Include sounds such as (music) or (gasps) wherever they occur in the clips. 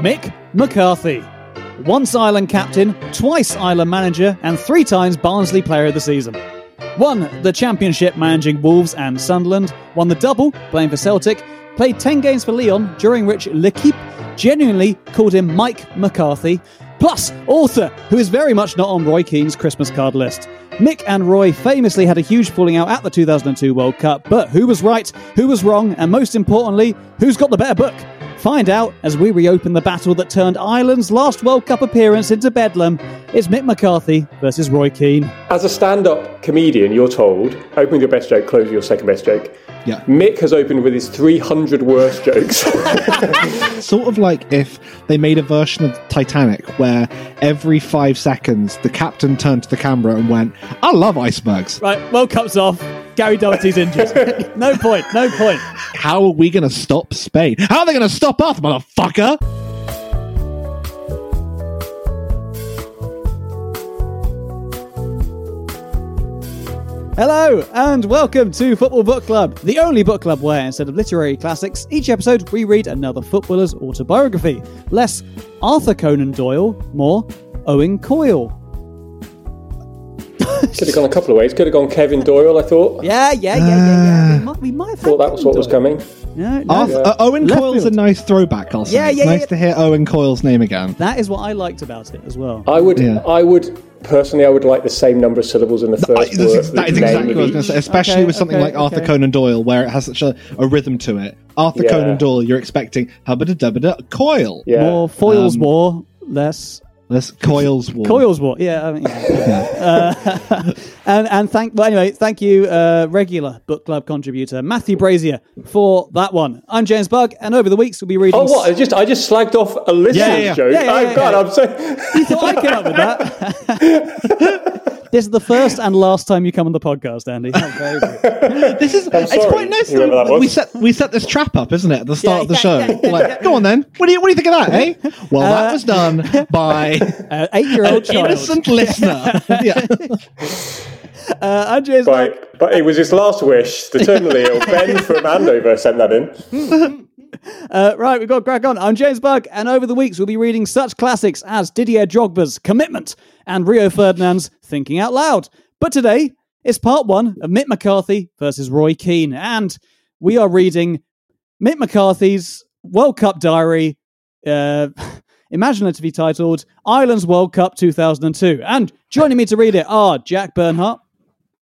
Mick McCarthy. Once Ireland captain, twice Ireland manager, and three times Barnsley player of the season. Won the championship managing Wolves and Sunderland, won the double playing for Celtic, played 10 games for Lyon, during which L'Equipe genuinely called him Mike McCarthy, plus author, who is very much not on Roy Keane's Christmas card list. Mick and Roy famously had a huge falling out at the 2002 World Cup, but who was right, who was wrong, and most importantly, who's got the better book? Find out as we reopen the battle that turned Ireland's last World Cup appearance into Bedlam. It's Mick McCarthy versus Roy Keane. As a stand-up comedian, you're told open with your best joke, close with your second best joke. Yeah. Mick has opened with his 300 worst jokes. (laughs) Sort of like if they made a version of Titanic where every five seconds the captain turned to the camera and went, I love icebergs. Right, World Cup's off. Gary Doherty's injured. (laughs) no point, no point. How are we going to stop Spain? How are they going to stop us, motherfucker? Hello, and welcome to Football Book Club, the only book club where, instead of literary classics, each episode we read another footballer's autobiography. Less Arthur Conan Doyle, more Owen Coyle. (laughs) Could have gone a couple of ways. Could have gone Kevin Doyle, I thought. Yeah, yeah, yeah, yeah, yeah. We might, we might have Thought that was what was coming. No, no. Arthur, uh, Owen Left Coyle's a nice throwback, I'll say. Yeah, yeah, nice yeah. to hear Owen Coyle's name again. That is what I liked about it as well. I would, Yeah. I would personally, I would like the same number of syllables in the I- first this word. is- that is name exactly what I was going to say, especially Okay, with something okay, like Arthur okay. Conan Doyle, where it has such a, a rhythm to it. Arthur Yeah. Conan Doyle, you're expecting hubba da Coil. Yeah. More foils, Um, War, less This Coil's War. Coils War. Yeah, I mean, yeah. Uh, (laughs) and and thank well anyway, thank you, uh, regular book club contributor Matthew Brazier for that one. I'm James Bugg, and over the weeks we'll be reading. Oh, what? I just, I just slagged off a listener's Yeah, yeah, yeah. joke. Yeah, yeah, oh, yeah, God, yeah. I'm so. You thought I came up with that? (laughs) this is the first and last time you come on the podcast, Andy. How very good. (laughs) This is it's sorry, quite nice. that that we set we set this trap up, isn't it, at the start Yeah, of the yeah, show? yeah, yeah, like, yeah. go on then. What do you what do you think of that, eh? Well, that was done (laughs) by Uh, eight-year-old child. innocent listener. (laughs) yeah. Uh, I'm James but it was his last wish. The terminally ill Ben from Andover sent that in. (laughs) Uh, right, we've got to crack on. I'm James Bugg, and over the weeks we'll be reading such classics as Didier Drogba's Commitment and Rio Ferdinand's Thinking Out Loud. But today, it's part one of Mick McCarthy versus Roy Keane, and we are reading Mick McCarthy's World Cup diary, uh, (laughs) imaginatively titled Ireland's World Cup 2002. And joining me to read it are Jack Bernhardt.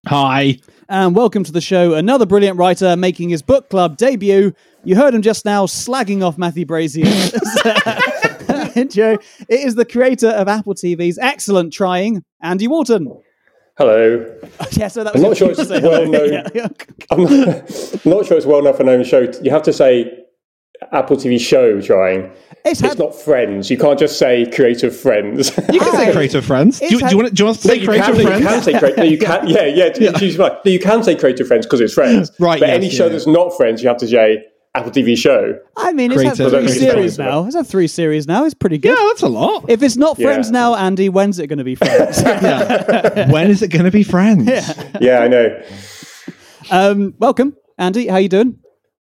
Hi. And welcome to the show, another brilliant writer making his book club debut. You heard him just now slagging off Matthew Brazier's (laughs) intro. (laughs) It is the creator of Apple TV's excellent Trying, Andy Wolton. Hello. (laughs) Yeah, so that was I'm not sure it's to say well hello. known. Yeah, yeah. I'm not, I'm not sure it's well enough a known show. You have to say Apple TV show trying. It's It's had- not Friends. You can't just say creative friends. You can say creative friends. Do you, do you want to, do you want to say you creative can, friends? you can say creative. No, you can. Yeah, yeah. yeah. She's right. You can say creative friends because it's Friends. Right, But yes, any show yeah. that's not Friends, you have to say Apple TV show. I mean, it's had Creative. three I don't think series now. It's had three series now. It's pretty good. Yeah, that's a lot. If it's not Friends Yeah. now, Andy, when's it going to be Friends? (laughs) Yeah. when is it going to be friends? Yeah, I know. um, welcome, Andy. How you doing?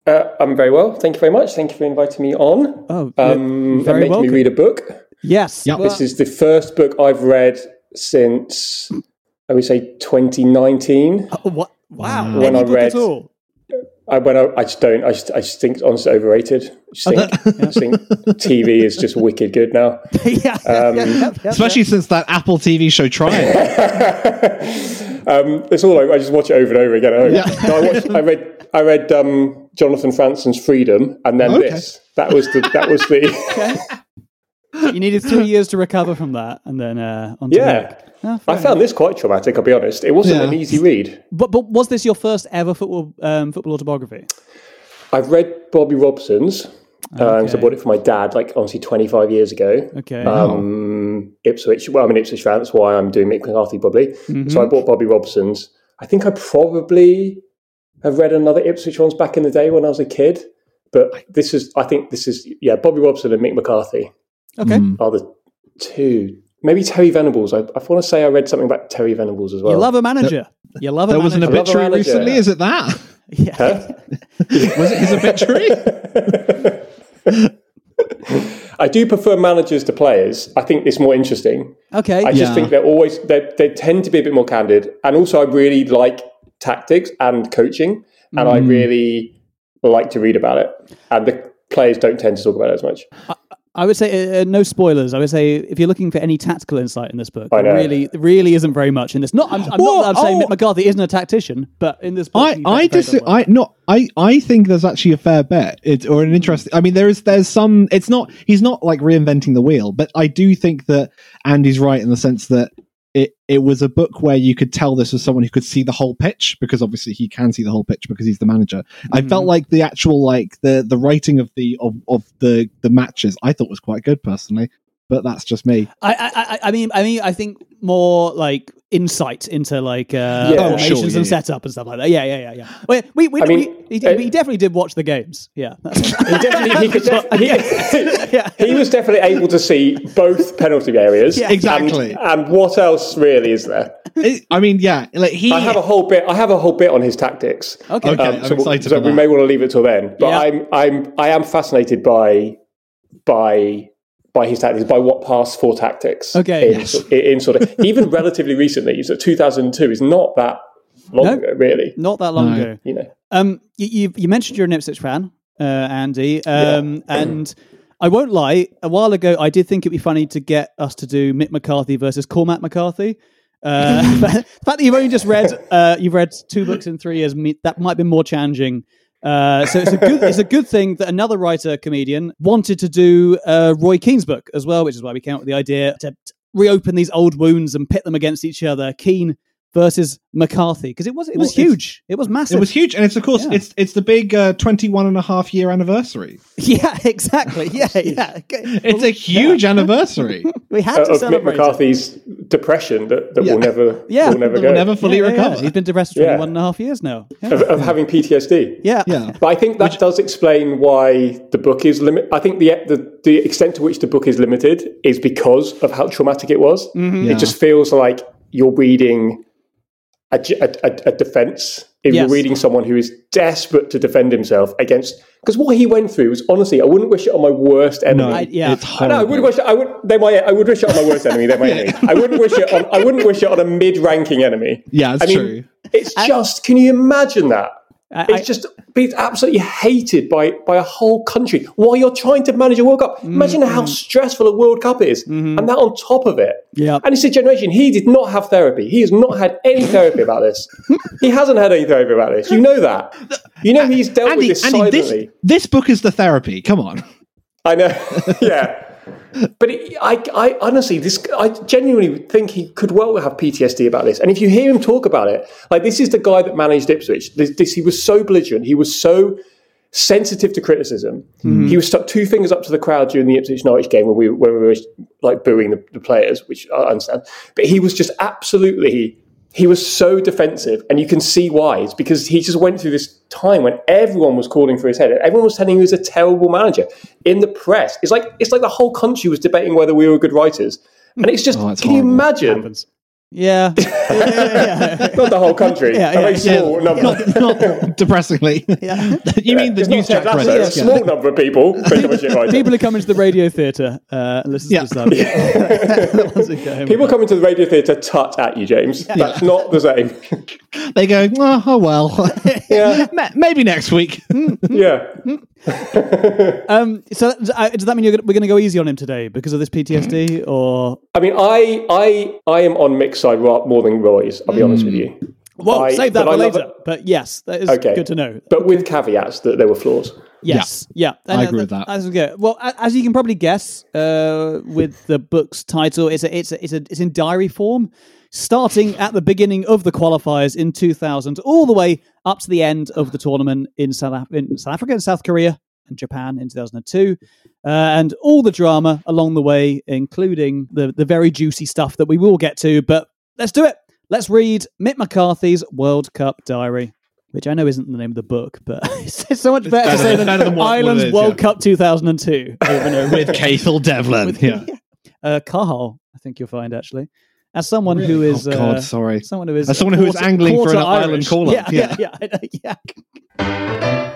Uh, I'm very well. Thank you very much. Thank you for inviting me on. Oh, Um, very and making welcome. me read a book. yes. Yep. This is the first book I've read since I would say 2019. oh, what? Wow. When Any I book read- at all? I, when I, I just don't. I just, I just think honestly overrated. I just think, I just think (laughs) TV is just wicked good now. (laughs) yeah, Um, yeah, yeah, yeah, Especially since that Apple TV show Trial. (laughs) Um, it's all I, I just watch it over and over again. at. Yeah. No, I, watched, I read I read um, Jonathan Franzen's Freedom, and then Okay. this. That was the that was the You needed three (laughs) years to recover from that, and then uh, on to yeah. work. Oh, I found this quite traumatic. I'll be honest. It wasn't Yeah. an easy read. But but was this your first ever football um, football autobiography? I've read Bobby Robson's. Um, so I bought it for my dad, like honestly, 25 years ago. Okay. Um, Ipswich. Well, I'm an Ipswich fan. That's why I'm doing Mick McCarthy probably. Mm-hmm. So I bought Bobby Robson's. I think I probably have read another Ipswich ones back in the day when I was a kid. But this is, I think this is, yeah, Bobby Robson and Mick McCarthy okay. Mm. are the two. Maybe Terry Venables. I, I want to say I read something about Terry Venables as well. you love a manager. You love a manager. There was an manager. love a obituary recently. Is it that? (laughs) yeah. (laughs) Was it his obituary? (laughs) I do prefer managers to players. I think it's more interesting. Okay. I just Yeah. think they're always they they tend to be a bit more candid, and also I really like tactics and coaching, and I mm. really like to read about it. And the players don't tend to talk about it as much. I would say uh, uh, no spoilers. I would say if you're looking for any tactical insight in this book, I there really really isn't very much in this. Not I'm, I'm Well, not I'm saying oh. Mick McCarthy isn't a tactician, but in this book, I, he I very dis- well. I not I, I think there's actually a fair bet it, or an interesting I mean there is there's some it's not he's not like reinventing the wheel but I do think that Andy's right in the sense that it was a book where you could tell this was someone who could see the whole pitch because obviously he can see the whole pitch because he's the manager I Mm-hmm. felt like the actual like the the writing of the of, of the the matches I thought was quite good personally but that's just me I, I, I- I mean, I mean, I think more like insight into like uh, Yeah. Oh, formations sure, yeah, and setup and stuff like that. Yeah, yeah, yeah, yeah. Well, we, we, I we, mean, he, did- uh, he definitely did watch the games. Yeah, that's- (laughs) He definitely he could (laughs) def- he, (laughs) Yeah. he was definitely able to see both penalty areas. Yeah. Exactly. And, and what else really is there? I mean yeah like he I have a whole bit. I have a whole bit on his tactics. okay. Okay. Um, I'm so we'll- excited so for we may want to leave it till then. But Yeah. I'm I'm I am fascinated by by by his tactics, by what passed for tactics. Okay. In, Yes. in, (laughs) in sort of even relatively recently, so 2002 is not that long No. ago, really. Not that long No. ago. You know, Um, you, you, you mentioned you're an Ipswich fan, uh, Andy, um, and I won't lie. A while ago, I did think it'd be funny to get us to do Mick McCarthy versus Cormac McCarthy. Uh, (laughs) the fact that you've only just read, uh, you've read two books in three years, that might be more challenging. Uh, so it's a good, it's a good thing that another writer comedian wanted to do uh, Roy Keane's book as well, which is why we came up with the idea to, to reopen these old wounds and pit them against each other. Keane versus McCarthy because it was it was Well, huge. It was massive. It was huge, and it's of course Yeah. it's it's the big uh, 21 and a half year anniversary. (laughs) Yeah, exactly. Yeah, yeah. It's a huge (laughs) anniversary. We had of to Mick celebrate. it. McCarthy's depression that, that Yeah. will never Yeah. will never go will never fully Yeah, yeah, yeah. recover. He's been depressed for Yeah. 21 and a half years now. Yeah. of, of having PTSD. Yeah. Yeah. But I think that does explain why the book is limit. I think the, the the extent to which the book is limited is because of how traumatic it was. Mm-hmm. Yeah. It just feels like you're reading a, j- a- a- a defense. If Yes. you're reading someone who is desperate to defend himself against, because what he went through was honestly, I wouldn't wish it on my worst enemy. I- yeah. it's I know. I would wish. I would. They my. I would wish it on my worst enemy. They're my enemy. I wouldn't wish it on. I wouldn't wish it on a mid-ranking enemy. Yeah, it's I mean, true. It's just. Can you imagine that? I- it's just being absolutely hated by by a whole country while you're trying to manage a World Cup. Imagine Mm-hmm. how stressful a World Cup is, and that on top of it. Yeah. And it's a generation. He did not have therapy. He has not had any (laughs) therapy about this. he hasn't had any therapy about this. You know that. You know he's dealt Andy, with this Andy, silently. this this book is the therapy. Come on. I know. (laughs) yeah. But it, I, I honestly, this, I genuinely think he could well have PTSD about this. And if you hear him talk about it, like this is the guy that managed Ipswich. This, this he was so belligerent. He was so sensitive to criticism. Mm-hmm. He was stuck two fingers up to the crowd during the Ipswich Norwich game when we when we were like booing the, the players, which I understand. But he was just absolutely. He was so defensive, and you can see why. It's because he just went through this time when everyone was calling for his head. and Everyone was telling him he was a terrible manager. In the press, it's like it's like the whole country was debating whether we were good writers. And it's just, Oh, it's can you horrible. imagine? Happens. Yeah. yeah, yeah, yeah. Not the whole country. Yeah, a yeah, very yeah. small number. not, not (laughs) depressingly. Yeah. (laughs) you mean the It's news not chat that's credits? a small number of people. Pretty much it right People are coming to the radio theatre uh, and listen Yeah. to stuff. The ones who go home People with coming to the radio theatre tut at you, James. That's not the same. They go, oh, oh well. Yeah. (laughs) Maybe next week. yeah. (laughs) Um, so uh, does that mean you're gonna, we're going to go easy on him today because of this PTSD, (clears throat) or I mean, I, I, I am on Mick's side ra- more than Roy's. I'll be honest with you. well, I- save that but for later. it. But yes, that is Okay. good to know. But with caveats that there were flaws. Yes, yeah, And, I uh, agree with that. That's good. Well, as you can probably guess, uh, with the book's title, it's a, it's a, it's a, it's in diary form, starting at the beginning of the qualifiers in 2000, all the way up to the end of the tournament in South Af- in South Africa and South Korea and Japan in 2002, uh, and all the drama along the way, including the the very juicy stuff that we will get to. But let's do it. Let's read Mick McCarthy's World Cup Diary. Which I know isn't the name of the book, but (laughs) it's so much better, to say than- than better than what- what it Ireland's is, World yeah. Cup 2002. even though- (laughs) With Cathal Dervan. yeah. uh, Carl, I think you'll find actually, as someone who is Oh, God, uh, sorry. someone who is As someone who is quarter- angling for an island Irish. call-up, Yeah, yeah. yeah, yeah, yeah.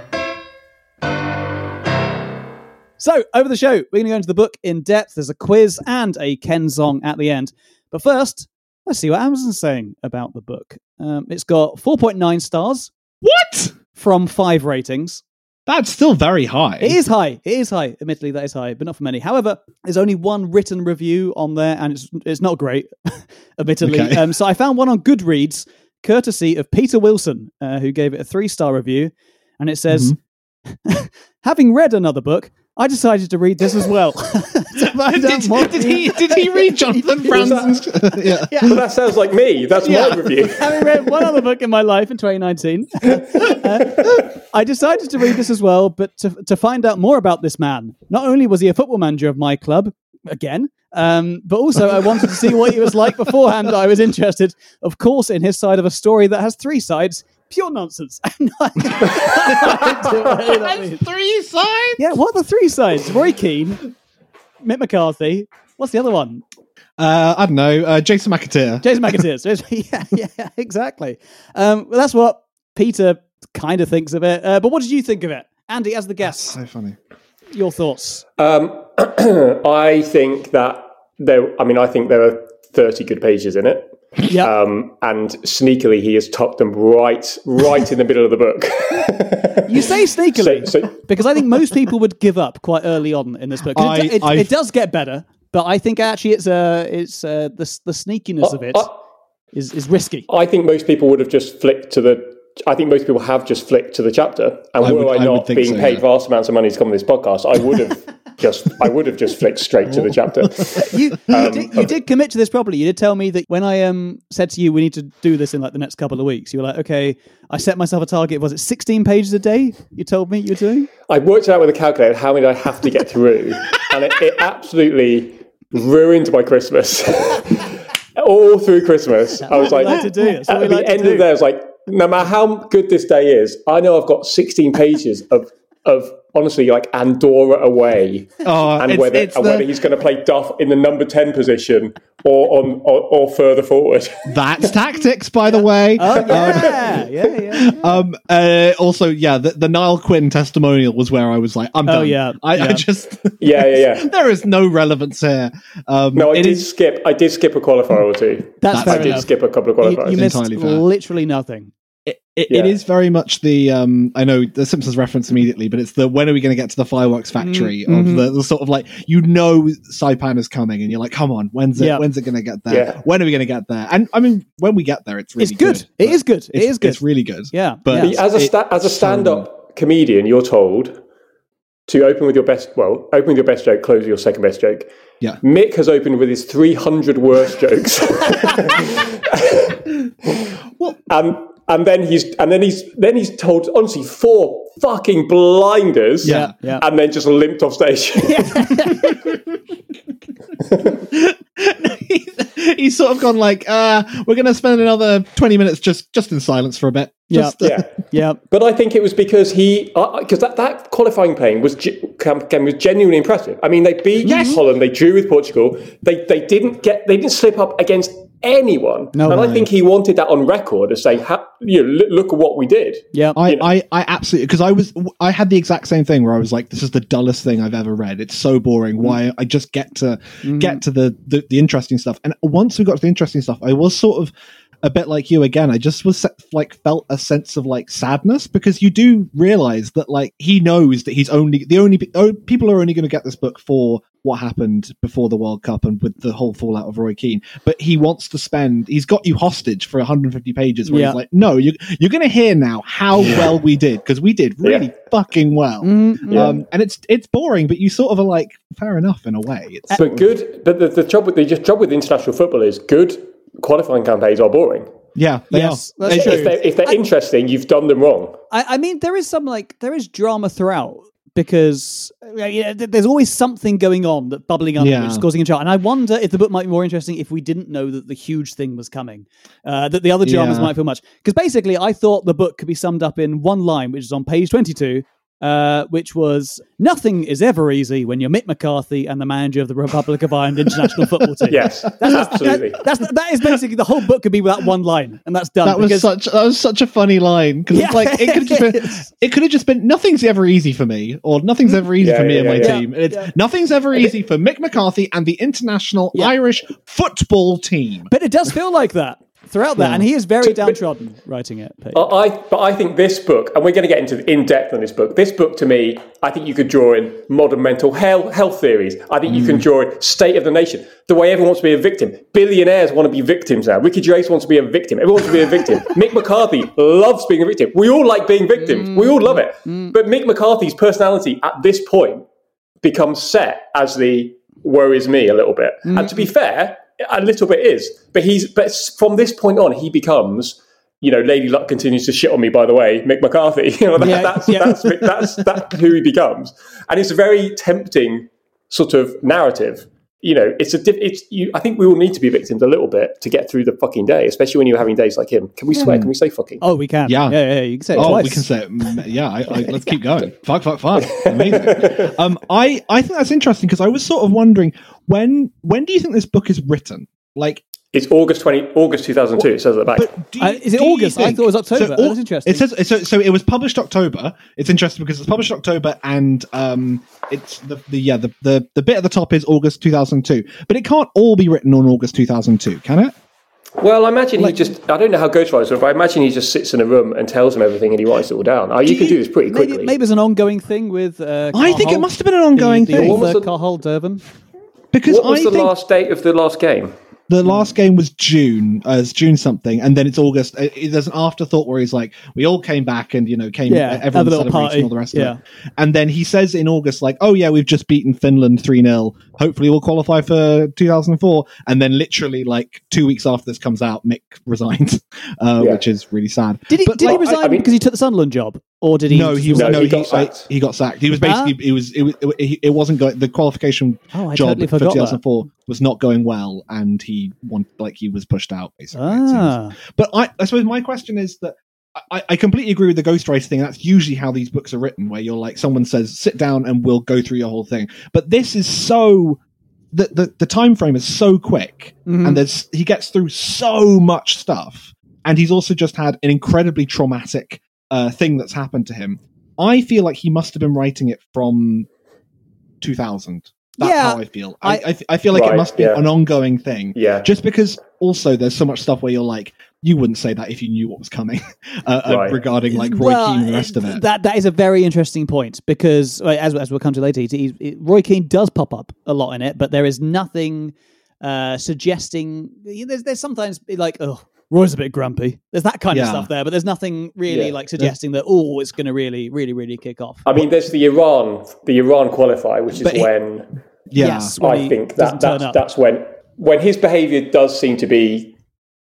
So, over the show, we're going to go into the book in depth. There's a quiz and a Ken song at the end. But first, let's see what Amazon's saying about the book. Um, it's got 4.9 stars What? from five ratings. That's still very high. It is high. It is high. Admittedly, that is high, but not for many. However, there's only one written review on there, and it's it's not great. (laughs) admittedly, Okay. um, so I found one on Goodreads, courtesy of Peter Wilson, uh, who gave it a three star review, and it says, Mm-hmm. (laughs) "Having read another book, I decided to read this as well." (laughs) To find out Did, more- did he? Did he read Jonathan (laughs) Franzen's? yeah. Well, that sounds like me. That's my review. (laughs) Having read one other book in my life in 2019, (laughs) uh, I decided to read this as well, but to, to find out more about this man. Not only was he a football manager of my club, again, um, but also I wanted to see what he was like beforehand. I was interested, of course, in his side of a story that has three sides. Pure nonsense. No that. Three sides. yeah, what are the three sides? Roy Keane, Mick McCarthy. What's the other one? Uh, I don't know. Uh, Jason McAteer. Jason McAteer. (laughs) Yeah, yeah, exactly. Um, well, that's what Peter kind of thinks of it. Uh, but what did you think of it, Andy? As the guest, So funny. your thoughts? Um, (clears throat) I think that there. I mean, I think there are thirty good pages in it, Yeah, um, and sneakily he has topped them right, right in the middle of the book. (laughs) you say sneakily so, so because I think most people would give up quite early on in this book. it, I- it, I- it does get better, but I think actually it's uh, it's uh, the the sneakiness of it I- is is risky. I think most people would have just flicked to the. I think most people have just flicked to the chapter, and I were would- I I not think being so, paid yeah. vast amounts of money to come on this podcast, I would have (laughs) just. I would have just flicked straight to the chapter. You, you, did, you did commit to this properly. You did tell me that when I um said to you we need to do this in like the next couple of weeks, you were like, okay, I set myself a target. Was it 16 pages a day? You told me you were doing. I worked it out with a calculator how many I have to get through, (laughs) and it, it absolutely ruined my Christmas. (laughs) All through Christmas, I was like, like to do. At we the like to end do. of the day, I was like, no matter how good this day is, I know I've got 16 pages of of honestly like Andorra away, Oh, and it's- whether it's and the- whether he's going to play Duff in the number 10 position or on or, or further forward. (laughs) That's tactics, by the way. Oh yeah, yeah, yeah. Um. Uh, also, yeah, the, the Niall Quinn testimonial was where I was like, I'm Oh, done. yeah, I, I just (laughs) yeah, yeah, yeah. (laughs) there is no relevance here. Um, No, I did is- skip. I did skip a qualifier or two. That's That's- fair I did enough. skip a couple of qualifiers. you missed literally nothing. It, it, Yeah. it is very much the um I know the Simpsons reference immediately, but it's the when are we going to get to the fireworks factory Mm, of the, the sort of like you know Saipan is coming and you're like, come on, when's it Yeah. when's it going to get there? Yeah. When are we going to get there? And I mean, when we get there, it's really It's good. It but is good. It's, good. It's really good. Yeah, but yeah. as a sta- as a stand-up comedian, you're told to open with your best. Well, open with your best joke, close with your second best joke. Yeah. Mick has opened with his 300 worst jokes. (laughs) and and then he's and then he's then he's told honestly four fucking blinders. Yeah, yeah. And then just limped off stage. (laughs) (laughs) he's sort of gone like, uh, we're going to spend another twenty minutes just just in silence for a bit. Yeah. Uh, yeah. yeah. But I think it was because he, because that, that qualifying playing was ge- cam- cam- was genuinely impressive. I mean, they beat Holland, they drew with Portugal. They they didn't get, they didn't slip up against anyone. No, and I think he wanted that on record as saying, you know, look, look at what we did. Yeah. I, You know. I, I absolutely because I was I had the exact same thing where I was like, this is the dullest thing I've ever read. It's so boring. Mm. Why I just get to get to the, the the interesting stuff. And once we got to the interesting stuff, I was sort of a bit like you again. I just was se- like felt a sense of like sadness because you do realize that like he knows that he's only the only oh, people are only going to get this book for what happened before the World Cup and with the whole fallout of Roy Keane. But he wants to spend. He's got you hostage for 150 pages. Where Yeah. he's like, no, you, you're going to hear now how well we did because we did really Yeah. fucking well. Mm, Um, and it's it's boring, but you sort of are like, fair enough in a way. It's But good, but the, the job with the just job with international football is good qualifying campaigns are boring. yeah, they Yes, are. that's They- true. If they're, if they're interesting, you've done them wrong. I, I mean, there is some like there is drama throughout because yeah, th- there's always something going on that bubbling under, Yeah. which is causing a chart. And I wonder if the book might be more interesting if we didn't know that the huge thing was coming, uh, that the other dramas Yeah. might feel much. Because basically, I thought the book could be summed up in one line, which is on page twenty-two. Uh, which was nothing is ever easy when you're Mick McCarthy and the manager of the Republic of Ireland international football team. (laughs) Yes, absolutely. That, that's that is basically the whole book could be that one line, and that's done. That was because- such that was such a funny line because Yeah, it's like it could have just been (laughs) it it could have just been nothing's ever easy for me or nothing's ever easy Yeah, for me yeah, and my yeah, yeah. team. And it's Yeah. nothing's ever easy for Mick McCarthy and the international Yeah. Irish football team. But it does feel like that throughout that, Yeah. and he is very downtrodden writing it. Pete. I, but I think this book, and we're going to get into in depth on this book. This book, to me, I think you could draw in modern mental health health theories. I think you can mm. draw in state of the nation, the way everyone wants to be a victim. Billionaires want to be victims now. Ricky Gervais wants to be a victim. Everyone wants to be a victim. (laughs) Mick McCarthy loves being a victim. We all like being victims. We all love it. Mm. Mm. But Mick McCarthy's personality at this point becomes set as the worries me a little bit. And to be fair, a little bit is. But he's but from this point on, he becomes. You know, Lady Luck continues to shit on me. By the way, Mick McCarthy. (laughs) You know, that, Yeah, that's, yeah. that's that's that's who he becomes, and it's a very tempting sort of narrative. You know, it's a diff- it's you. I think we all need to be victims a little bit to get through the fucking day, especially when you're having days like him. Can we swear? Can we say fucking? oh, we can. Yeah. yeah, yeah. You can say it Oh, twice. we can say it. Mm, Yeah, I, I, let's keep going. (laughs) Fuck, fuck, fuck. Amazing. Um, I, I think that's interesting because I was sort of wondering when when do you think this book is written? Like, It's August twenty August two thousand two. It says at the back. but do you, Uh, is it do you August? I thought it was October. au- That's interesting. It says so. So it was published October. It's interesting because it's published October, and um, it's the, the yeah the, the the bit at the top is August two thousand two. But it can't all be written on August two thousand two, can it? Well, I imagine he just. I don't know how ghostwriters work, but I imagine he just sits in a room and tells them everything, and he writes it all down. Oh, you can do this pretty maybe, quickly. maybe it's an ongoing thing with. Uh, I think it must have been an ongoing the, the thing What was author the- Carl Dervan. Because what was I the think last date of the last game? the last game was June, uh, it's June something, and then it's August. Uh, there's an afterthought where he's like, "We all came back, and you know, came Yeah, uh, have a everyone little celebrating party. and all the rest Yeah. of it." And then he says in August, like, "Oh yeah, we've just beaten Finland three 0 Hopefully, we'll qualify for 2004." And then literally, like two weeks after this comes out, Mick resigned, (laughs) uh, Yeah. which is really sad. Did he? But, did he like, resign I mean- because he took the Sunderland job, or did he? no, he was No, no, he he got I- sacked. he got sacked. He was basically he was it was it, it wasn't going the qualification Oh, job totally for forgot that. 2004 was not going well, and he want like he was pushed out basically. Ah, But I, I suppose my question is that I, I completely agree with the ghostwriter thing. That's usually how these books are written, where you're like, someone says, sit down and we'll go through your whole thing. But this is so, the, the, the time frame is so quick Mhm. and there's, he gets through so much stuff. And he's also just had an incredibly traumatic uh, thing that's happened to him. I feel like he must have been writing it from 2000. That's Yeah, how I feel. I, I- I, I feel like it must be yeah. an ongoing thing Yeah. just because also there's so much stuff where you're like you wouldn't say that if you knew what was coming (laughs) uh, uh, regarding like Roy Well, Keane and the rest of it. That that is a very interesting point because as as we'll come to later, he, he, Roy Keane does pop up a lot in it, but there is nothing uh, suggesting. There's there's sometimes like oh. Roy's a bit grumpy. There's that kind of stuff there, but there's nothing really Yeah. like suggesting that oh, it's going to really, really, really kick off. I mean, there's the Iran, the Iran qualifier, which is But he- when yeah, Yes, when I he think that that's, that's when when his behaviour does seem to be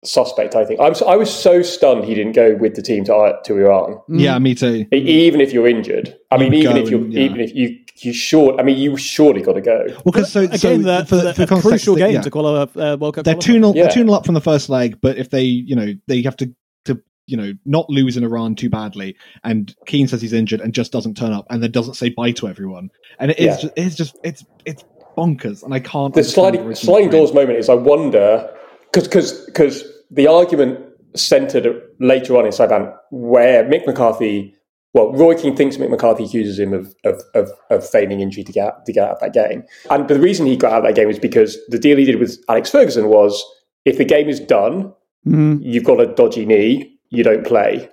suspect. I think I was I was so stunned he didn't go with the team to to Iran. yeah, me too. E- Even if you're injured, I mean, even if you and- yeah. even if you you sure, I mean, you surely got to go. Well, because so, Again, so the, for, the, for a context, crucial game yeah, to qualify uh, World Cup. they're qualifier. two 0 Yeah. they're two 0 up from the first leg, but if they you know they have to to you know not lose in Iran too badly, and Keane says he's injured and just doesn't turn up, and then doesn't say bye to everyone, and it is Yeah. just, it's just it's it's bonkers, and I can't. The sliding sliding doors moment is I wonder because because the argument centered later on in Saipan where Mick McCarthy, well, Roy Keane thinks Mick McCarthy accuses him of of, of, of feigning injury to get out, to get out of that game, and the reason he got out of that game is because the deal he did with Alex Ferguson was if the game is done, mm. you've got a dodgy knee, you don't play.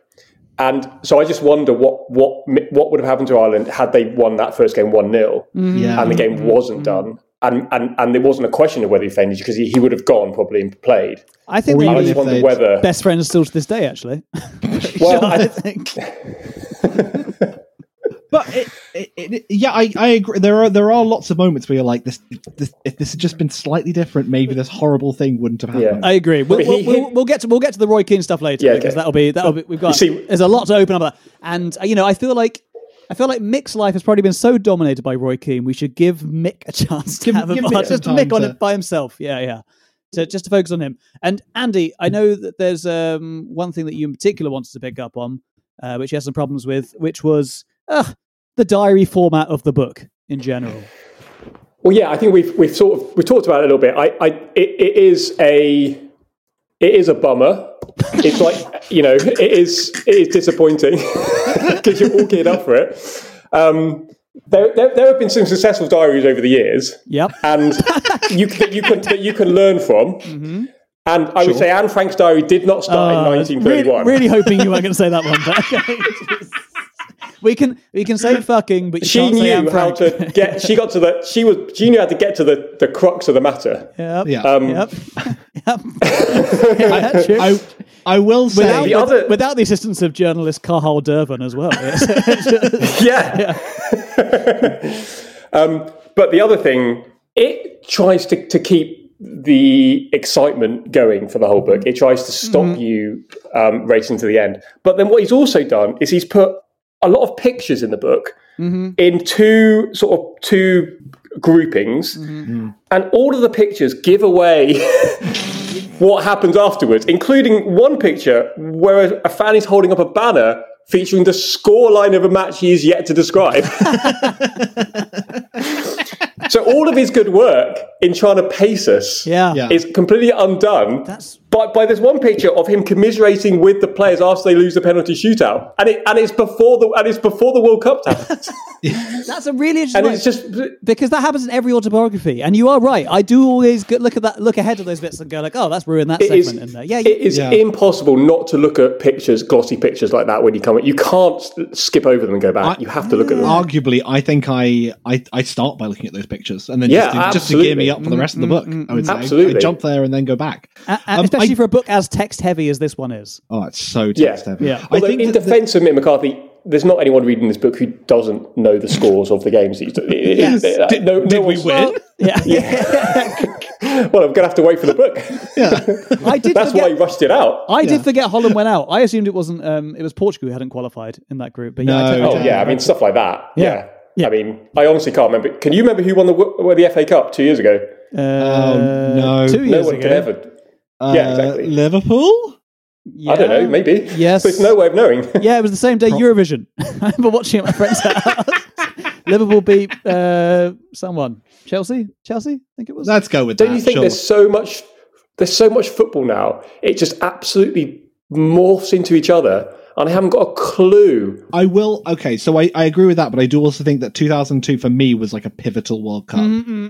And so I just wonder what what what would have happened to Ireland had they won that first game one 0 Yeah. Mm. and the game wasn't mm. done. And, and and there wasn't a question of whether he fainted because he, he would have gone probably and played. I think Or they're I just wonder whether best friends still to this day. Actually, (laughs) (laughs) Well, I I- think. (laughs) But it, it, it, yeah, I, I agree. There are there are lots of moments where you're like, this, this if this had just been slightly different, maybe this horrible thing wouldn't have happened. I agree. We'll, But we'll, he- we'll, we'll get to we'll get to the Roy Keane stuff later Yeah, because okay. that'll be that'll be we've got see- there's a lot to open up. About. And uh, you know, I feel like I feel like Mick's life has probably been so dominated by Roy Keane. We should give Mick a chance to Give- have a give Mick part- some just time Mick on to- it by himself. Yeah, yeah. To, just to focus on him. And Andy, I know that there's um, one thing that you in particular wanted to pick up on, uh, which you had some problems with, which was uh, the diary format of the book in general. Well, yeah, I think we've we've sort of we talked about it a little bit. I, I it, it is a it is a bummer. It's like you know, it is it is disappointing (laughs) because you're all geared up for it. Um, there, there, there have been some successful diaries over the years, Yep. and you that you can that you can learn from. And I would say Anne Frank's diary did not start Uh, in 1931. Really, really hoping you weren't going to say that one. But okay. (laughs) we can we can say fucking, but you she can't say knew how to get. She got to the. She was. She knew how to get to the, the crux of the matter. Yep. Yeah. Um, Yep. (laughs) yep. Yeah, true. I I will say without, The with- other- without the assistance of journalist Carl Dervan as well. (laughs) (laughs) Yes. yeah. um, but the other thing, it tries to, to keep the excitement going for the whole book. It tries to stop you um, racing to the end. But then what he's also done is he's put a lot of pictures in the book in two sort of two groupings, and all of the pictures give away. (laughs) What happens afterwards, including one picture where a, a fan is holding up a banner featuring the scoreline of a match he is yet to describe. (laughs) so all of his good work in trying to pace us yeah. Yeah. is completely undone That's by, by this one picture of him commiserating with the players after they lose the penalty shootout, and it and it's before the and it's before the World Cup (laughs) that's a really interesting. and it's just because that happens in every autobiography, and you are right. I do always go- look at that, look ahead of those bits, and go like, "Oh, that's ruined that it is segment." in there. Yeah, it is Yeah. impossible not to look at pictures, glossy pictures like that when you come. You can't skip over them and go back. I- you have to look at them. arguably, I think I, I I start by looking at those pictures and then Yeah, just, to, just to gear me up for the rest of the mm, book. Mm, I would mm. say Absolutely. I jump there and then go back. A- a- Um, especially I- for a book as text heavy as this one is. Oh, it's so Yeah. text heavy. Yeah. I Although think in that the- defence of Mick McCarthy, there's not anyone reading this book who doesn't know the scores of the games. He's, Yes. Did- no, did no we one's- win? Yeah, (laughs) yeah. (laughs) Well, I'm going to have to wait for the book. I did. (laughs) That's forget, why he rushed it out. I did forget Holland went out. I assumed it wasn't. Um, it was Portugal who hadn't qualified in that group. But yeah, I No, totally- Oh Okay. yeah, I mean stuff like that. Yeah. Yeah. Yeah. I mean, I honestly can't remember. Can you remember who won the won the FA Cup two years ago? Uh, no. two No years one ago. can ever. Uh, Yeah, exactly. Liverpool. Yeah. I don't know. Maybe. Yes. (laughs) There's no way of knowing. (laughs) Yeah, it was the same day Eurovision. (laughs) I remember watching it at my friend's house. Liverpool beat uh, someone. Chelsea? Chelsea? I think it was. Let's go with that. Don't that. you think sure. there's so much? There's so much football now. It just absolutely morphs into each other, and I haven't got a clue. I will. Okay, so I, I agree with that, but I do also think that 2002 for me was like a pivotal World Cup.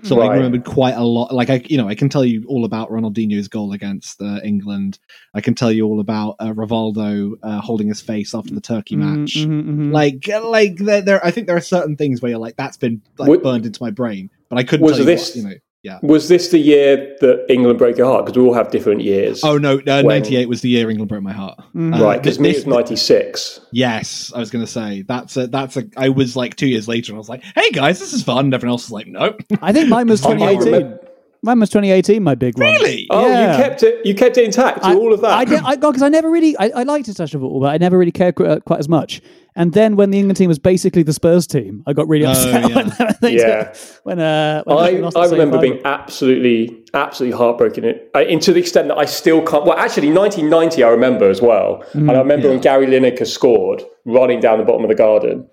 So I Right. remembered quite a lot. Like I, you know, I can tell you all about Ronaldinho's goal against uh, England. I can tell you all about uh, Rivaldo uh, holding his face after the Turkey match. Mm-hmm, Like, like there, there, I think there are certain things where you're like, that's been like Would- burned into my brain, but I couldn't Was tell you this- what, you know. Yeah. Was this the year that England broke your heart? Because we all have different years. Oh no, uh, When- 98 was the year England broke my heart. Uh, right. Because me, this- it's '96. Yes, I was going to say that's a that's a. I was like two years later, and I was like, "Hey guys, this is fun." And everyone else was like, "Nope." I think mine was (laughs) 2018. Mine was 2018, my big one. Really? Oh, Yeah. you kept it. You kept it intact I, all of that. I did, I because I never really, I, I liked international football, but I never really cared quite, quite as much. And then when the England team was basically the Spurs team, I got really Oh, upset (laughs) yeah. when they Yeah. Oh, when uh, when I, I remember semi-final. being absolutely, absolutely heartbroken. It, uh, and to the extent that I still can't. Well, actually, 1990 I remember as well. and I remember when Gary Lineker scored, running down the bottom of the garden,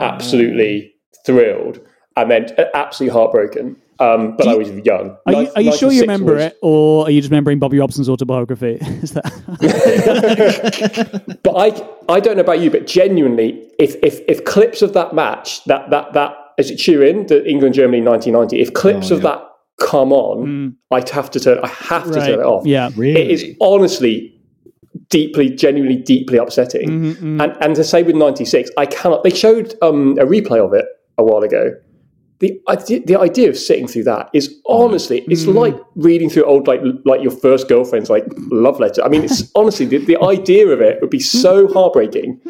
absolutely thrilled, and then absolutely heartbroken. Um, but I was young. Are you, are you sure you remember was- it, or are you just remembering Bobby Robson's autobiography? (laughs) Is that (laughs) But I, I don't know about you, but genuinely, if if, if clips of that match, that that that is it Turin, the England Germany 1990, if clips Oh, of that come on, I'd have to turn. I have to right? turn it off. Yeah. Really? It is honestly deeply, genuinely, deeply upsetting. Mm-hmm, And and to say with '96, I cannot. They showed um, a replay of it a while ago. The idea, the idea of sitting through that is honestly, it's Mm. like reading through old like like your first girlfriend's like love letter. I mean, it's (laughs) honestly the, the idea of it would be so heartbreaking.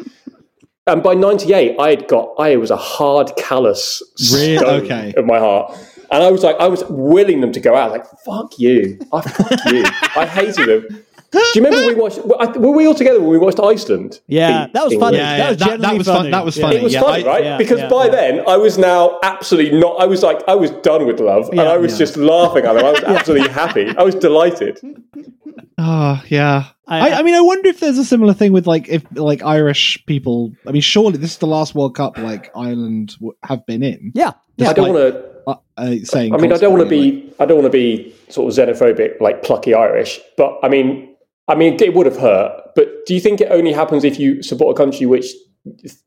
And by '98, I had got I was a hard callous Really? stone Okay. in my heart. And I was like, I was willing them to go out. Like, fuck you. I fuck you. I hated them. Do you remember we watched? Were we all together when we watched Iceland? Yeah, beat that was funny. Yeah, that was that- that genuinely was fun- funny. that was funny. It was Yeah, funny, I- right? yeah, because yeah, by yeah. then I was now absolutely not. I was like, I was done with love, and I was Yeah. just laughing at them. I was (laughs) absolutely happy. I was delighted. Oh (laughs) yeah. I- I, I, mean, I wonder if there's a similar thing with like if like Irish people. I mean, surely this is the last World Cup like Ireland w- have been in. Yeah, yeah. I don't Like- want to. Uh, uh, saying. I mean, I don't want to constantly, be. I don't want to be sort of xenophobic, like plucky Irish. But I mean, I mean, it would have hurt. But do you think it only happens if you support a country which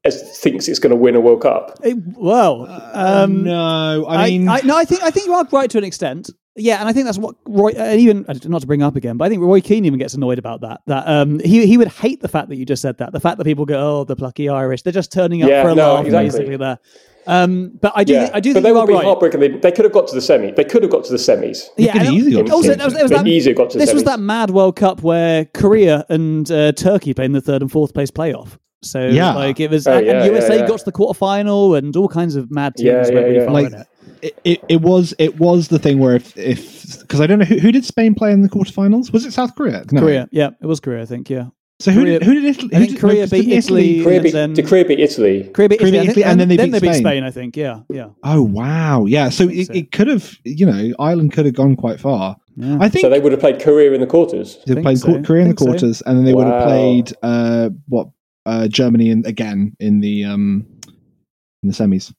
as- thinks it's going to win a World Cup? It- well, um, no, I I, mean, I, no, I think I think you are right to an extent. Yeah, and I think that's what Roy. And even uh, not to bring up again, but I think Roy Keane even gets annoyed about that. That um, he he would hate the fact that you just said that. The fact that people go, "Oh, the plucky Irish," they're just turning up Yeah, for a no, laugh, exactly. basically. There. Um, but I do, Yeah, thi- I do but think they you would are be right. heartbroken. They, they could have got to the semi. They could have got to the semis. Yeah, could and easily it- got to also, the that was, it was that, easily got to the this was that mad World Cup where Korea and uh, Turkey played in the third and fourth place playoff. So Yeah. like it was, Oh, and, yeah, and USA yeah, yeah. got to the quarterfinal and all kinds of mad teams Yeah, went yeah, really yeah. far Like- in it. it, it, it was it was the thing where if if because I don't know who, who did Spain play in the quarterfinals? Was it South Korea? No. Korea, yeah, it was Korea, I think, yeah. So who Korea- did who did Italy? Who think did, Korea 'cause beat Italy. Korea beat, then- did Korea beat Italy? Korea beat Korea Italy, beat I think, Italy, and then they beat beat Spain. Spain. I think, yeah, yeah. Oh wow, yeah. So it, so. it could have, you know, Ireland could have gone quite far. Yeah. I think So they would have played Korea in the quarters. they played so. Korea in the Think so. quarters, and then they would have played uh, what uh, Germany in, again in the um, in the semis.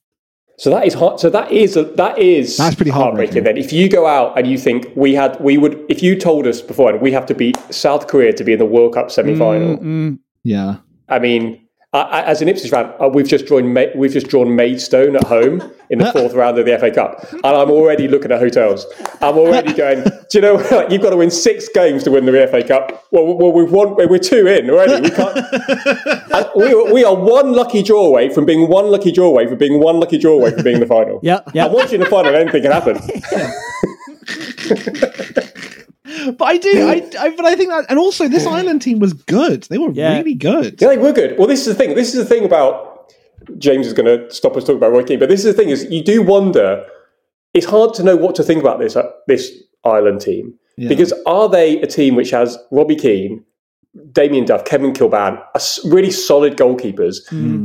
So that is hot. So that is that is That's pretty heartbreaking. Then if you go out and you think we had we would if you told us beforehand we have to beat South Korea to be in the World Cup semi final. Mm, Yeah, I mean, I, I, as an Ipswich fan, uh, we've just drawn Ma- we've just drawn Maidstone at home in the (laughs) fourth round of the FA Cup, and I'm already looking at hotels. I'm already going. Do you know what? you've got to win six games to win the FA Cup? Well, well we've won. We're two in already. We can't. (laughs) we, we are one lucky draw away from being one lucky draw away from being one lucky draw away from being in the final. Yeah, yeah. And once you're in the final, anything can happen. (laughs) but I do, I, I, but I think that, and also this Ireland team was good. They were Yeah. really good. Yeah, they were good. Well, this is the thing. This is the thing about James is going to stop us talking about Roy Keane, but this is the thing: is you do wonder. It's hard to know what to think about this uh, this Ireland team Yeah. because are they a team which has Robbie Keane, Damien Duff, Kevin Kilbane, a s- really solid goalkeepers,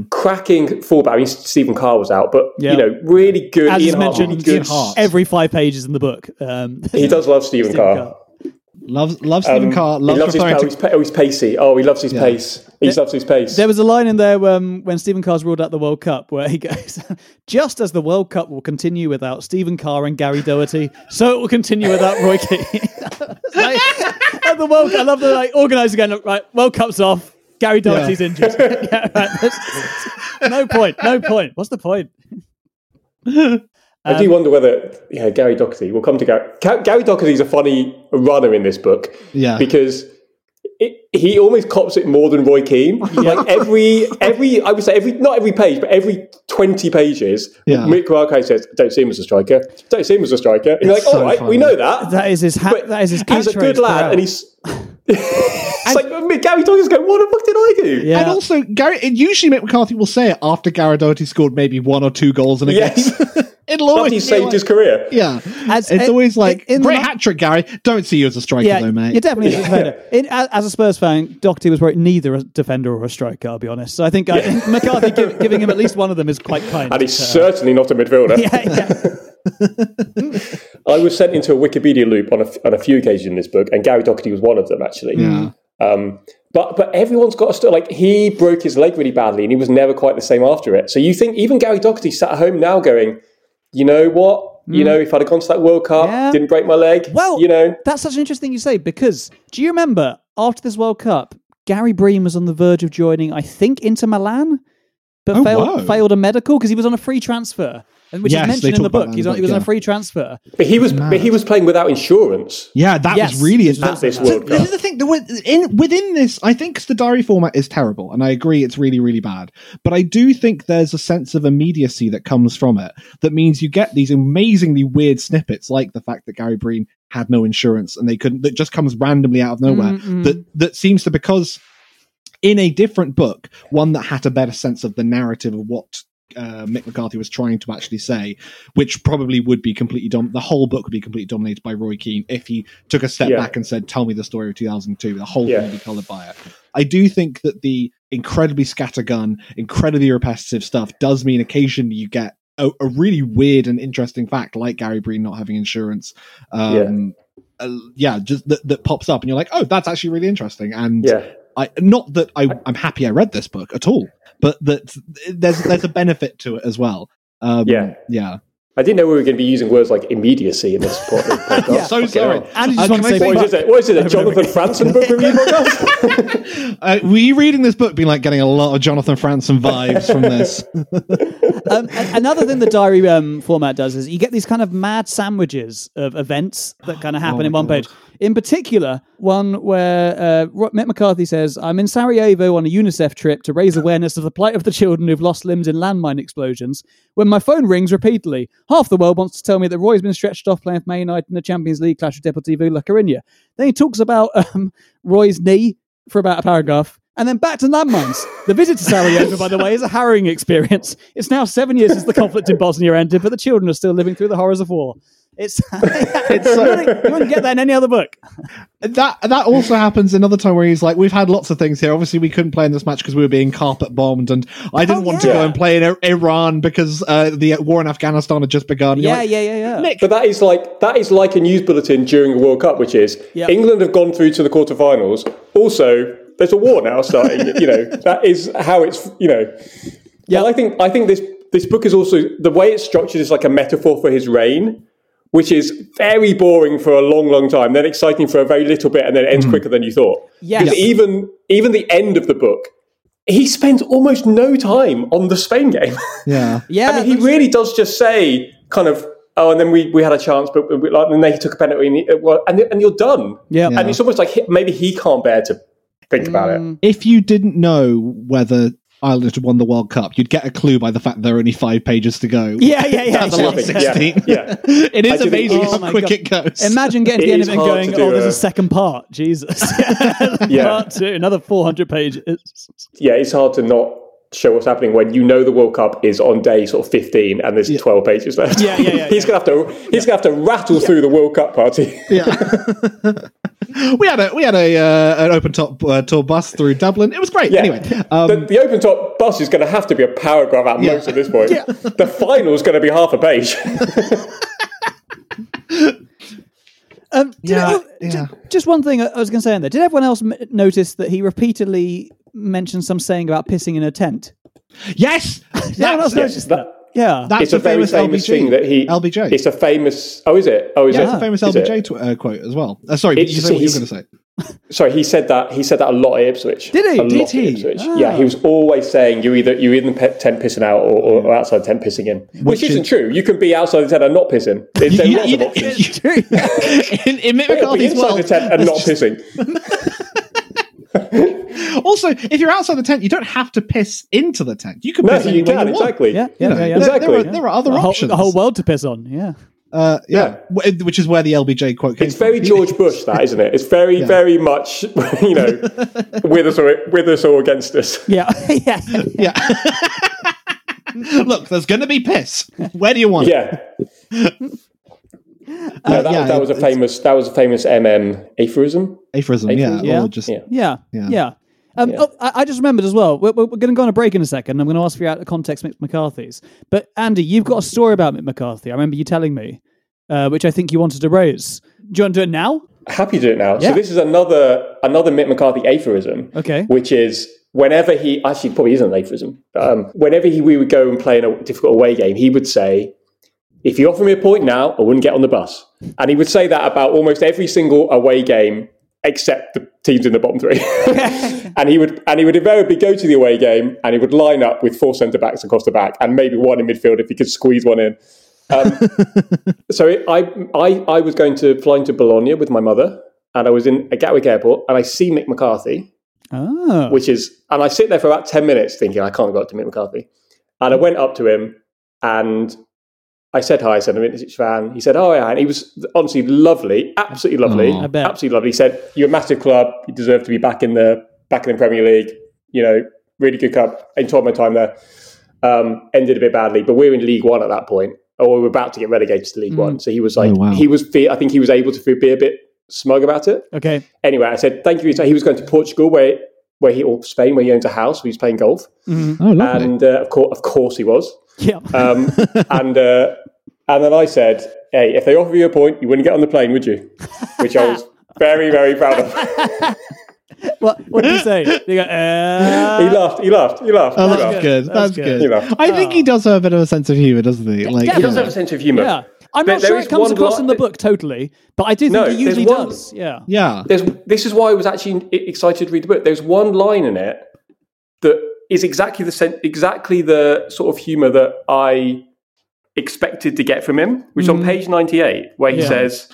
cracking fullback. I mean, Stephen Carr was out, but Yeah. you know, really good. As is Ian Harte, mentioned really good. Harte. every five pages in the book. Um, He does love (laughs) Stephen, Stephen Carr. Carr. Loves loves Stephen Carr. He Loves, loves his, referring oh, to he's, oh, he's pacey. Oh, he loves his pace. He loves his pace. There was a line in there um, when Stephen Carr's ruled out the World Cup where he goes, (laughs) just as the World Cup will continue without Stephen Carr and Gary Doherty, so it will continue without Roy Keane. (laughs) like, at the World Cup, I love the like, organisers again, look, right, World Cup's off, Gary Doherty's injured. (laughs) yeah, right, no point, no point. What's the point? I do um, wonder whether yeah Gary Doherty. We'll come to Gary. Ga- Gary Doherty's a funny runner in this book. Yeah. because it, he almost cops it more than Roy Keane. (laughs) Like every every I would say every not every page, but every twenty pages, Yeah. Mick Marco says, "Don't see him as a striker. Don't see him as a striker." And you're like, so "All right, funny. we know that." That is his ha- that is his he's a good lad, throughout. and he's. (laughs) (laughs) it's like Mick- Gary Doherty's going, "What the fuck did I do?" Yeah. And also, Gary. and Usually, Mick McCarthy will say it after Gary Doherty scored maybe one or two goals in a Yes. game. It'll always After he saved like- his career. Yeah, As- it's in- always like in the great hat trick, Gary. Don't see you as a striker, yeah, though, mate. you're definitely a defender. In, as, as a Spurs fan, Doherty was right, neither a defender or a striker. I'll be honest. So I think, I think McCarthy give, giving him at least one of them is quite kind. And he's certainly not a midfielder. yeah, yeah. (laughs) I was sent into a Wikipedia loop on a, on a few occasions in this book, and Gary Doherty was one of them, actually. Yeah. Um, but but everyone's got a story. Like he broke his leg really badly, and he was never quite the same after it. So you think even Gary Doherty sat at home now, going, you know what? You mm. know, if I'd have gone to that World Cup, Yeah. didn't break my leg. Well, you know, That's such an interesting thing you say because do you remember after this World Cup, Gary Breen was on the verge of joining, I think, Inter Milan, but Oh, failed, wow. failed a medical because he was on a free transfer, and which Yes, is mentioned in the book. He's the on, he book, was on a free transfer. but he was but he was playing without insurance Yeah, that Yes, was really it's at this That's World This Cup. is the thing. that Within, within this, I think the diary format is terrible, and I agree it's really, really bad. But I do think there's a sense of immediacy that comes from it that means you get these amazingly weird snippets, like the fact that Gary Breen had no insurance and they couldn't. That just comes randomly out of nowhere. Mm-mm. That that seems to because in a different book, one that had a better sense of the narrative of what. Uh, Mick McCarthy was trying to actually say, which probably would be completely dom- the whole book would be completely dominated by Roy Keane if he took a step Yeah. back and said, "Tell me the story of 2002." The whole Yeah. thing would be coloured by it. I do think that the incredibly scattergun, incredibly repetitive stuff does mean occasionally you get a, a really weird and interesting fact, like Gary Breen not having insurance. Um, yeah. yeah, just that, that pops up, and you're like, "Oh, that's actually really interesting." And Yeah. I not that I, I'm happy I read this book at all, but that there's there's a benefit to it as well. Um, Yeah. yeah. I didn't know we were going to be using words like immediacy in this podcast. (laughs) Yeah. So Fucking sorry. hell. And you Uh, just want to say, say- What is it? What is it? A (laughs) Jonathan Franzen book review (laughs) podcast? Uh, were you reading this book, being like getting a lot of Jonathan Franzen vibes from this? um, another thing the diary um, format does is you get these kind of mad sandwiches of events that (gasps) kind of happen my in one God. page. In particular, one where uh, Mick McCarthy says, I'm in Sarajevo on a UNICEF trip to raise awareness of the plight of the children who've lost limbs in landmine explosions. When my phone rings repeatedly, half the world wants to tell me that Roy's been stretched off playing for Man United in the Champions League clash with Deportivo La Coruña. Then he talks about um, Roy's knee for about a paragraph. And then back to landmines. The visit to Sarajevo, by the way, is a harrowing experience. It's now seven years since the conflict in Bosnia ended, but the children are still living through the horrors of war. It's, (laughs) it's you, wouldn't, you wouldn't get that in any other book. that that also happens another time where he's like, "We've had lots of things here. Obviously, we couldn't play in this match because we were being carpet bombed, and I didn't Oh, want to go and play in I- Iran because uh, the war in Afghanistan had just begun." Yeah, like, yeah, yeah, yeah. Nick, But that is like that is like a news bulletin during a World Cup, which is Yep. England have gone through to the quarterfinals. Also, there's a war now starting. (laughs) you know, that is how it's. You know, Yeah. yeah. I think I think this this book is also the way it's structured is like a metaphor for his reign, which is very boring for a long, long time, then exciting for a very little bit, and then it ends mm. quicker than you thought. Yes. Because even even the end of the book, he spends almost no time on the Spain game. (laughs) yeah, Yeah, I mean, he really does just say kind of, oh, and then we, we had a chance, but we, like, and then he took a penalty, and, he, uh, well, and, and you're done. Yeah. And it's almost like he, maybe he can't bear to think about it. Mm. if you didn't know whether Ireland had won the World Cup, you'd get a clue by the fact there are only five pages to go. (laughs) Yeah, yeah, yeah. At the last exactly. Yeah, 16. yeah. (laughs) it I is think amazing it's- how Oh quick God. it goes. Imagine getting to (laughs) the end of it and going, to oh, do oh, there's a- a second part. Jesus. Yeah. Part two, another 400 pages. Yeah, it's hard to not show what's happening when you know the World Cup is on day sort of 15 and there's 12 pages left. Yeah, yeah, yeah, he's yeah. gonna have to he's gonna have to rattle through the World Cup party. yeah. We had a we had a uh, an open top uh, tour bus through Dublin. It was great. Yeah. Anyway, um, the, the open top bus is going to have to be a paragraph at most at this point. The final is going to be half a page. (laughs) Um, did Yeah, it- yeah. ju- Just one thing I I was going to say in there. Did everyone else m- notice that he repeatedly mentioned some saying about pissing in a tent? yes, (laughs) Everyone else noticed that. that- Yeah. that's it's a very famous famous LBJ. thing that he LBJ. It's a famous. Oh, is it? Oh, is yeah, it? it's a famous Is? LBJ tw- uh, quote as well. Uh, sorry, did It's- you say what you were he's- going to say? (laughs) Sorry, he said that. He said that a lot at Ipswich. Did he? A Did lot he? At Ah. Yeah, he was always saying you either you in the pe- tent pissing out or, or, or outside the tent pissing in, which, Which isn't is- true. You can be outside the tent and not pissing. There, there are You- lots you- of options. It's (laughs) true. (laughs) in, in Mick Or be McCarthy's inside world, the tent and that's not just- pissing. (laughs) Also, if you're outside the tent, you don't have to piss into the tent. You can No, piss you anywhere can you want. exactly. Yeah, You yeah, know, yeah, yeah. there- There, Exactly. are, there are other a whole, options. a whole world to piss on. Yeah. Uh, yeah, W- which is where the LBJ quote came It's very from. George Bush, that isn't it? It's very, very much, (laughs) you know, with us or with us or against us. (laughs) Yeah. yeah. Yeah. Look, there's going to be piss. Where do you want it? Yeah. No, that, yeah, that was a famous. That was a famous MM aphorism. Aphorism, yeah. Aphorism. Yeah. Or just, Yeah. Yeah, Yeah. yeah. Um, Yeah. oh, I, I just remembered as well. We're, we're going to go on a break in a second. I'm going to ask for you out of context, Mick McCarthy's. But Andy, you've got a story about Mick McCarthy. I remember you telling me, uh, which I think you wanted to raise. Do you want to do it now? Happy to do it now. Yeah. So this is another another Mick McCarthy aphorism. Okay. Which is whenever he actually probably isn't an aphorism. Um, whenever he we would go and play in a difficult away game, he would say, if you offer me a point now, I wouldn't get on the bus. And he would say that about almost every single away game except the teams in the bottom three. (laughs) and he would and he would invariably go to the away game and he would line up with four centre backs across the back and maybe one in midfield if he could squeeze one in. Um, (laughs) so it, I, I I was going to flying to Bologna with my mother and I was in at Gatwick Airport and I see Mick McCarthy, Oh. which is and I sit there for about ten minutes thinking I can't go up to Mick McCarthy, and I went up to him and I said hi. I said I'm a Ipswich fan. He said, "Oh yeah," and he was honestly lovely, absolutely lovely. I bet. absolutely lovely. He said, "You're a massive club. You deserve to be back in the back in the Premier League. You know, really good club. Enjoyed my time there. Um, ended a bit badly, but we were in League One at that point, or we were about to get relegated to League One. So he was like, Oh, wow. he was. I think he was able to be a bit smug about it. Okay. Anyway, I said, "Thank you." for your time." He was going to Portugal, where where he or Spain, where he owns a house, where he's playing golf, Oh, lovely. and uh, of course, of course, he was. Yeah. (laughs) Um, and uh, and then I said, "Hey, if they offer you a point, you wouldn't get on the plane, would you?" Which I was (laughs) very, very proud of. (laughs) what, what did you say? You go, he uh, laughed. He laughed. He laughed. Oh, he that's laughed. good. That's That's, good. good. I think he does have a bit of a sense of humor, doesn't he? Like, Yeah, He Yeah. does have a sense of humour. yeah. I'm But not there sure it comes across li- in the book totally, but I do think No, it usually one- does. Yeah. yeah. There's, this is why I was actually excited to read the book. There's one line in it that is exactly the exactly the sort of humour that I expected to get from him, which is on mm. page 98, where he Yeah. says,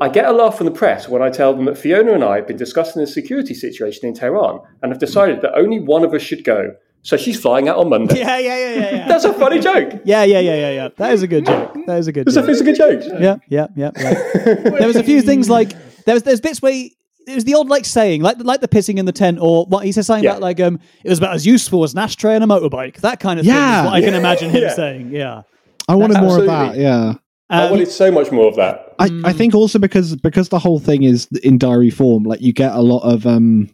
I get a laugh from the press when I tell them that Fiona and I have been discussing the security situation in Tehran and have decided that only one of us should go. So she's flying out on Monday. Yeah, yeah, yeah, yeah, yeah. (laughs) That's a funny joke. yeah, yeah, yeah, yeah, yeah. That is a good joke. That is a good It's a, it's a good joke. Yeah, yeah, yeah, yeah. (laughs) there was a few things like there was there's bits where he, it was the old like saying like like the pissing in the tent or what he says something Yeah. about like um it was about as useful as an ashtray and a motorbike that kind of thing Yeah. is what I can imagine him Yeah. saying yeah I wanted more of that. Yeah. I Um, wanted so much more of that. I, I think also because because the whole thing is in diary form, like you get a lot of um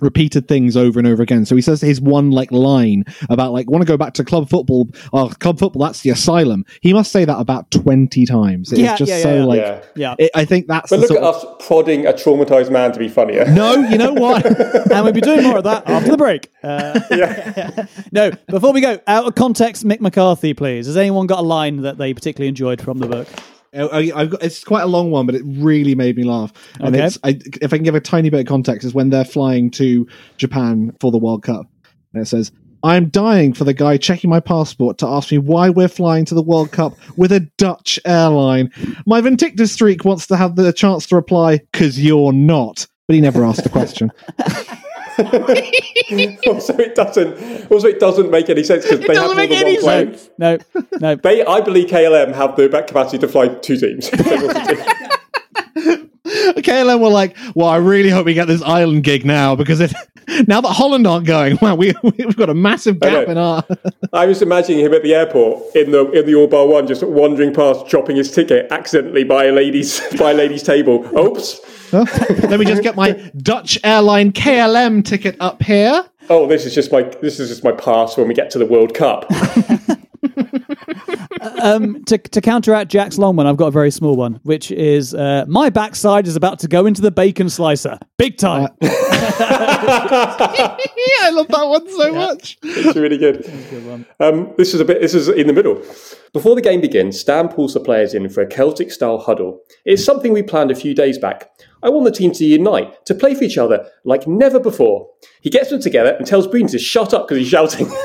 repeated things over and over again. So he says his one like line about like want to go back to club football. Oh, club football, that's the asylum. He must say that about twenty times. It's Yeah, just yeah, so yeah, yeah. like Yeah. yeah it, I think that's But look at of- us prodding a traumatized man to be funnier. (laughs) No, you know what? (laughs) and we'll be doing more of that after the break uh, (laughs) no before we go out of context Mick McCarthy please has anyone got a line that they particularly enjoyed from the book Uh, I, I've got, it's quite a long one, but it really made me laugh. And Okay. it's I, if I can give a tiny bit of context, is when they're flying to Japan for the World Cup, and it says. I'm dying for the guy checking my passport to ask me why we're flying to the World Cup with a Dutch airline. My Vindictus streak wants to have the chance to reply, because you're not. But he never asked the question. (laughs) (laughs) also, it doesn't. Also, it doesn't make any sense because they have doesn't more than one plane. sense. no no They, I believe KLM have the back capacity to fly two teams. (laughs) if they wanted to. KLM were like, well, I really hope we get this island gig now, because (laughs) now that Holland aren't going, (laughs) wow, we, we've got a massive gap in our. I was imagining him at the airport in the in the all bar one, just wandering past, dropping his ticket accidentally by a lady's (laughs) by a lady's table. Oops! Oh, let me just get my Dutch airline KLM ticket up here. Oh, this is just my this is just my pass when we get to the World Cup. Um, to, to counteract Jack's long one, I've got a very small one, which is uh, my backside is about to go into the bacon slicer, big time. yeah, (laughs) (laughs) I love that one so much. It's really good. Um, this is a bit. This is in the middle. Before the game begins, Stan pulls the players in for a Celtic-style huddle. It's something we planned a few days back. I want the team to unite, to play for each other like never before. He gets them together and tells Breen to shut up because he's shouting. (laughs)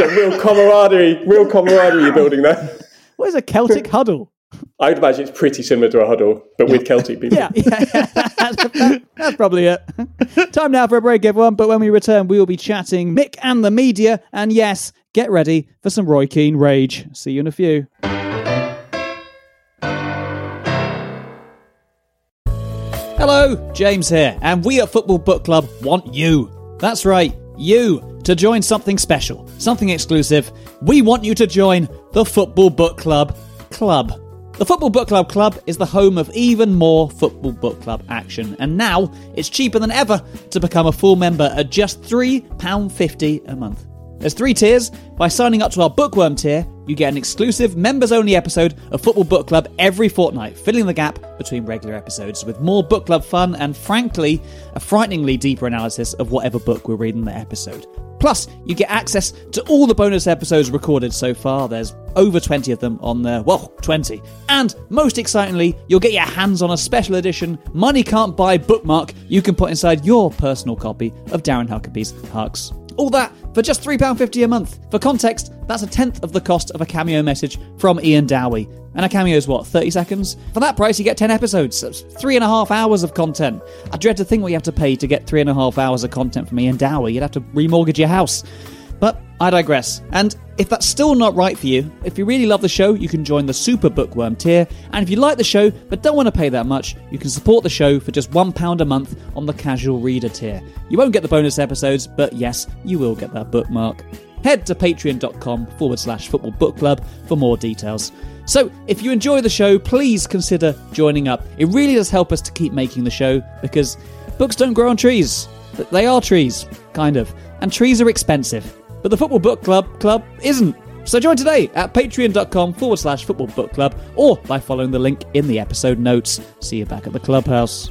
so real camaraderie, real camaraderie you're building there. what is a Celtic huddle? I would imagine it's pretty similar to a huddle, but with Celtic people. Yeah, yeah, yeah. That's, (laughs) that's probably it. Time now for a break, everyone. But when we return, we will be chatting Mick and the media. And yes, get ready for some Roy Keane rage. See you in a few. Hello, James here, and we at Football Book Club want you. That's right, you, to join something special, something exclusive. We want you to join the Football Book Club Club. The Football Book Club Club is the home of even more Football Book Club action, and now it's cheaper than ever to become a full member at just £3.50 a month. There's three tiers. By signing up to our Bookworm tier, you get an exclusive members only episode of Football Book Club every fortnight, filling the gap between regular episodes with more book club fun and, frankly, a frighteningly deeper analysis of whatever book we're reading that episode. Plus, you get access to all the bonus episodes recorded so far. There's over 20 of them on there. Well, 20. And most excitingly, you'll get your hands on a special edition Money Can't Buy bookmark you can put inside your personal copy of Darren Huckerby's Hucks. All that for just £3.50 a month. For context, that's a tenth of the cost of a cameo message from Ian Dowie. And a cameo is what, 30 seconds? For that price, you get 10 episodes. That's three and a half hours of content. I dread to think what you have to pay to get three and a half hours of content from Ian Dowie. You'd have to remortgage your house. But I digress. And if that's still not right for you, if you really love the show, you can join the Super Bookworm tier. And if you like the show but don't want to pay that much, you can support the show for just £1 a month on the Casual Reader tier. You won't get the bonus episodes, but yes, you will get that bookmark. Head to patreon.com forward slash football book club for more details. So, if you enjoy the show, please consider joining up. It really does help us to keep making the show because books don't grow on trees. They are trees, kind of, and trees are expensive. But the Football Book Club Club isn't. So join today at patreon.com forward slash football book club or by following the link in the episode notes. See you back at the clubhouse.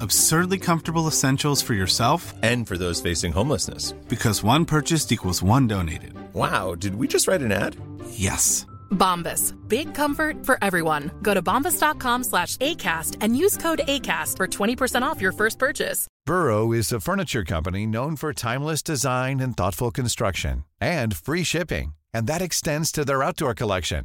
Absurdly comfortable essentials for yourself And for those facing homelessness. because one purchased equals one donated. Wow, did we just write an ad? Yes. Bombas. Big comfort for everyone. Go to bombas.com slash ACAST and use code ACAST for 20% off your first purchase. Burrow is a furniture company known for timeless design and thoughtful construction and free shipping, and that extends to their outdoor collection.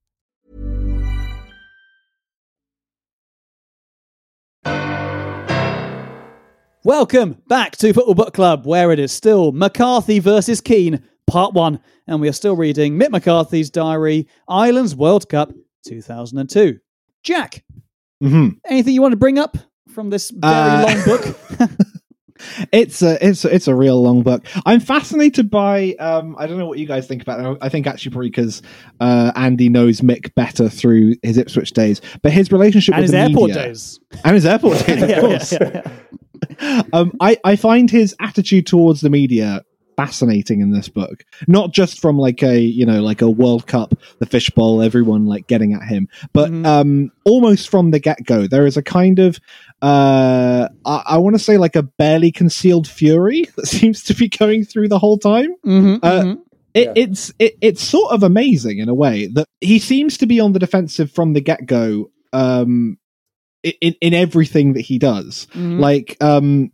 Welcome back to Football Book Club, where it is still McCarthy versus Keane, part one, and we are still reading Mick McCarthy's diary, Ireland's World Cup 2002. Jack, Mhm. anything you want to bring up from this very Uh, long book? (laughs) (laughs) It's a it's a, it's a real long book. I'm fascinated by um I don't know what you guys think about it. I think actually probably because uh, Andy knows Mick better through his Ipswich days, but his relationship and with his the airport media- days. and his airport days, of (laughs) yeah, course. yeah, yeah. Um, I, I find his attitude towards the media fascinating in this book. Not just from like a you know like a World Cup, the fishbowl, everyone like getting at him, but Mhm. um, almost from the get go, there is a kind of uh, I, I want to say like a barely concealed fury (laughs) that seems to be going through the whole time. Mhm, Uh, mhm. It, Yeah. It's it, it's sort of amazing in a way that he seems to be on the defensive from the get go. Um, i- in in everything that he does, Mhm. like um